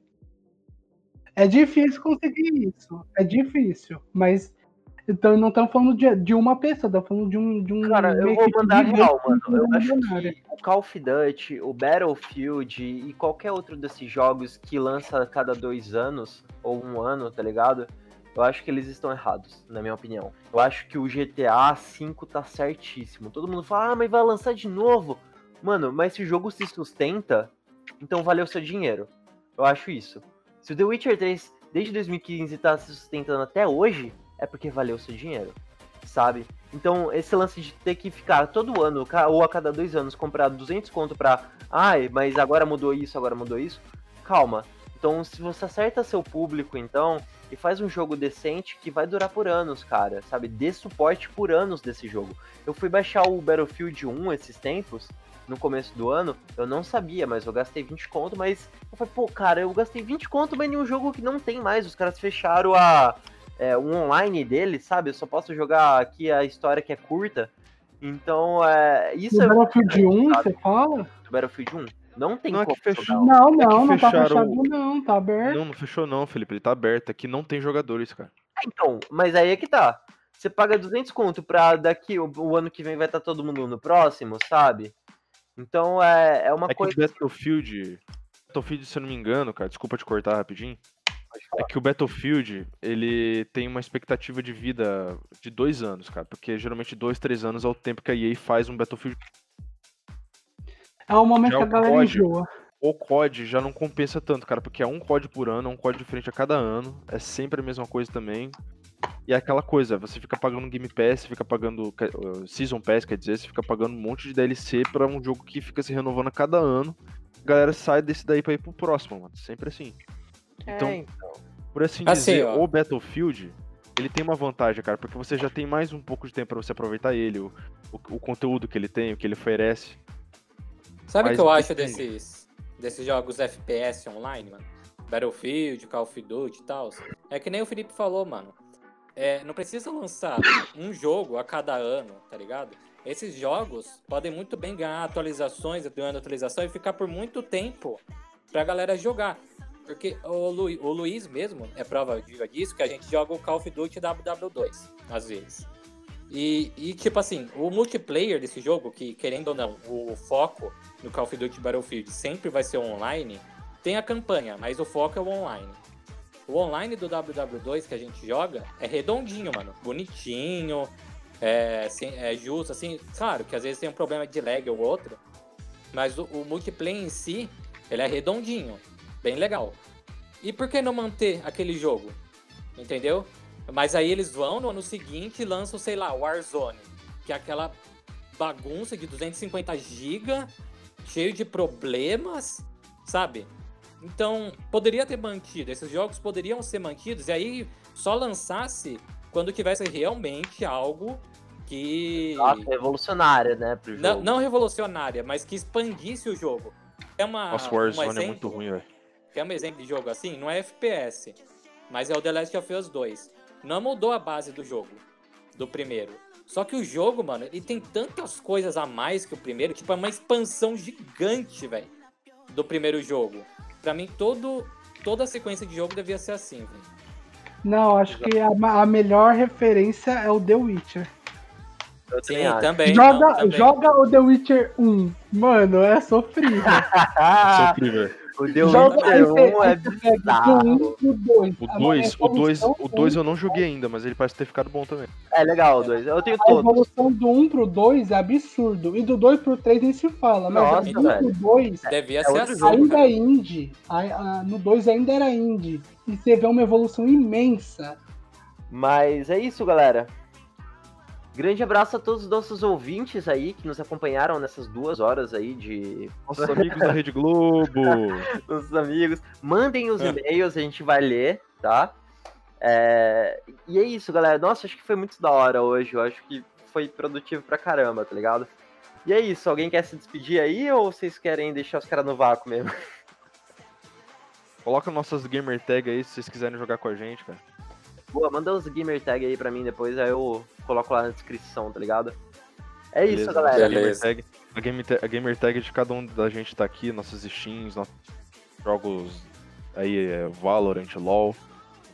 É difícil conseguir isso. É difícil. Mas então não estamos falando de, de uma pessoa, estamos falando de um. De um Cara, eu vou mandar real, mano. Eu acho que o Call of Duty, o Battlefield e qualquer outro desses jogos que lança a cada dois anos, ou um ano, tá ligado? Eu acho que eles estão errados, na minha opinião. Eu acho que o GTA V tá certíssimo. Todo mundo fala, ah, mas vai lançar de novo. Mano, mas se o jogo se sustenta, então valeu seu dinheiro. Eu acho isso. Se o The Witcher 3, desde 2015, tá se sustentando até hoje, é porque valeu o seu dinheiro, sabe? Então, esse lance de ter que ficar todo ano, ou a cada dois anos, comprar 200 conto pra. Ai, mas agora mudou isso, agora mudou isso. Calma. Então, se você acerta seu público, então, e faz um jogo decente que vai durar por anos, cara, sabe? Dê suporte por anos desse jogo. Eu fui baixar o Battlefield 1 esses tempos, no começo do ano, eu não sabia, mas eu gastei 20 conto, mas eu falei, pô, cara, eu gastei 20 conto, mas em um jogo que não tem mais. Os caras fecharam a, é, o online dele, sabe? Eu só posso jogar aqui a história que é curta. Então, é, isso No é Battlefield 1, sabe? você fala? do Battlefield 1. Não tem Não é que fechou- jogar. Não, que não, não tá fechado, o- não, tá aberto. Não, não fechou não, Felipe. Ele tá aberto. Aqui não tem jogadores, cara. Então, mas aí é que tá. Você paga 200 conto pra daqui, o, o ano que vem vai estar todo mundo no próximo, sabe? Então é, é uma É que coisa. o Battlefield. Battlefield, se eu não me engano, cara, desculpa te cortar rapidinho. É que o Battlefield, ele tem uma expectativa de vida de dois anos, cara. Porque geralmente dois, três anos é o tempo que a EA faz um Battlefield. É o momento Já que a o galera código. enjoa. O COD já não compensa tanto, cara, porque é um COD por ano, é um COD diferente a cada ano, é sempre a mesma coisa também. E é aquela coisa, você fica pagando Game Pass, você fica pagando que- uh, Season Pass, quer dizer, você fica pagando um monte de DLC pra um jogo que fica se renovando a cada ano. A galera sai desse daí pra ir pro próximo, mano. Sempre assim. Então, É, por assim Assim, dizer, ó. o Battlefield, ele tem uma vantagem, cara, porque você já tem mais um pouco de tempo pra você aproveitar ele, o, o, o conteúdo que ele tem, o que ele oferece. Sabe o que eu acho depende. desses, desses jogos FPS online, mano? Battlefield, Call of Duty e tal. É que nem o Felipe falou, mano. É, não precisa lançar um jogo a cada ano, tá ligado? Esses jogos podem muito bem ganhar atualizações, ganhando atualização e ficar por muito tempo pra galera jogar. Porque o, Lu, o Luiz mesmo é prova viva disso, que a gente joga o Call of Duty WW2, às vezes. E, e, tipo assim, o multiplayer desse jogo, que querendo ou não, o foco no Call of Duty Battlefield sempre vai ser online, tem a campanha, mas o foco é o online. O online do WW2 que a gente joga é redondinho, mano. Bonitinho, é, é justo, assim. Claro que às vezes tem um problema de lag ou outro, mas o, o multiplayer em si, ele é redondinho, bem legal. E por que não manter aquele jogo? Entendeu? Mas aí eles vão no ano seguinte e lançam, sei lá, Warzone, que é aquela bagunça de 250 GB, cheio de problemas, sabe? Então, poderia ter mantido, esses jogos poderiam ser mantidos, e aí só lançasse quando tivesse realmente algo que. Nossa, revolucionária, né, pro jogo. Não, não revolucionária, mas que expandisse o jogo. É uma, Nossa, um Warzone é exemplo- muito ruim, velho. Quer um exemplo de jogo assim? Não é FPS, mas é o The Last of Us 2. Não mudou a base do jogo, do primeiro. Só que o jogo, mano, ele tem tantas coisas a mais que o primeiro, tipo, é uma expansão gigante, velho, do primeiro jogo. Pra mim, todo, toda a sequência de jogo devia ser assim, velho. Não, acho que a, a melhor referência é o The Witcher. Eu Sim, também também. joga, não, também. joga o The Witcher 1. Mano, é sofrível. <laughs> Sofrível. O The Witcher 1 é bizarro. do 1 pro 2. O 2, o 2, o 2 eu não joguei ainda, mas ele parece ter ficado bom também. É legal o 2. Eu tenho A todos. evolução do 1 pro 2 é absurdo. E do 2 pro 3 nem se fala. Mas Nossa, do 1 pro velho. 2 Devia é ser assim. jogo, ainda cara. é indie. A- a- No 2 ainda era indie. E você vê uma evolução imensa. Mas é isso, galera. Grande abraço a todos os nossos ouvintes aí que nos acompanharam nessas duas horas aí de Nossos amigos da Rede Globo. <laughs> nossos amigos. Mandem os É. e-mails, a gente vai ler, tá? É, E é isso, galera. Nossa, acho que foi muito da hora hoje. Eu acho que foi produtivo pra caramba, tá ligado? E é isso. Alguém quer se despedir aí ou vocês querem deixar os caras no vácuo mesmo? Coloca nossas gamer tag aí se vocês quiserem jogar com a gente, cara. Boa, manda os gamer tag aí pra mim depois, aí eu coloco lá na descrição, tá ligado? É isso, Beleza? galera. A gamer, Beleza. tag, a, game a gamer tag de cada um da gente tá aqui, nossos skins, nossos jogos aí, é, Valorant, LoL.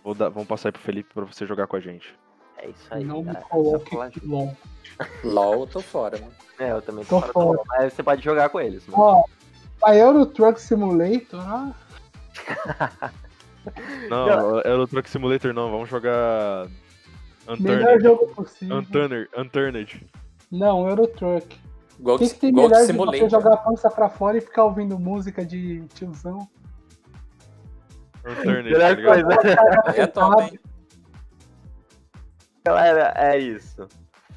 Vou dar, vamos passar aí pro Felipe pra você jogar com a gente. É isso aí. não me cara. coloque Só falar- LOL. <laughs> LOL, eu tô fora, mano. É, eu também tô Tô fora do fora. LoL, mas você pode jogar com eles. mano. Ó, a Euro Truck Simulator, ah, <laughs> Não, Euro Truck Simulator não, vamos jogar. melhor Unturned. jogo possível. Unturned. Unturned. Não, Euro Truck. Gold, O que, que tem Gold melhor de você Simulator. jogar a pança pra fora e ficar ouvindo música de tiozão? Unturned, Melhor tá coisa. <laughs> É top, hein? Galera, é isso.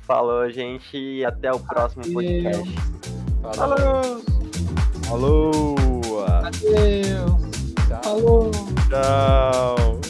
Falou, gente, e até o próximo podcast. Falou. Alô! Adeus. Falou. Tchau!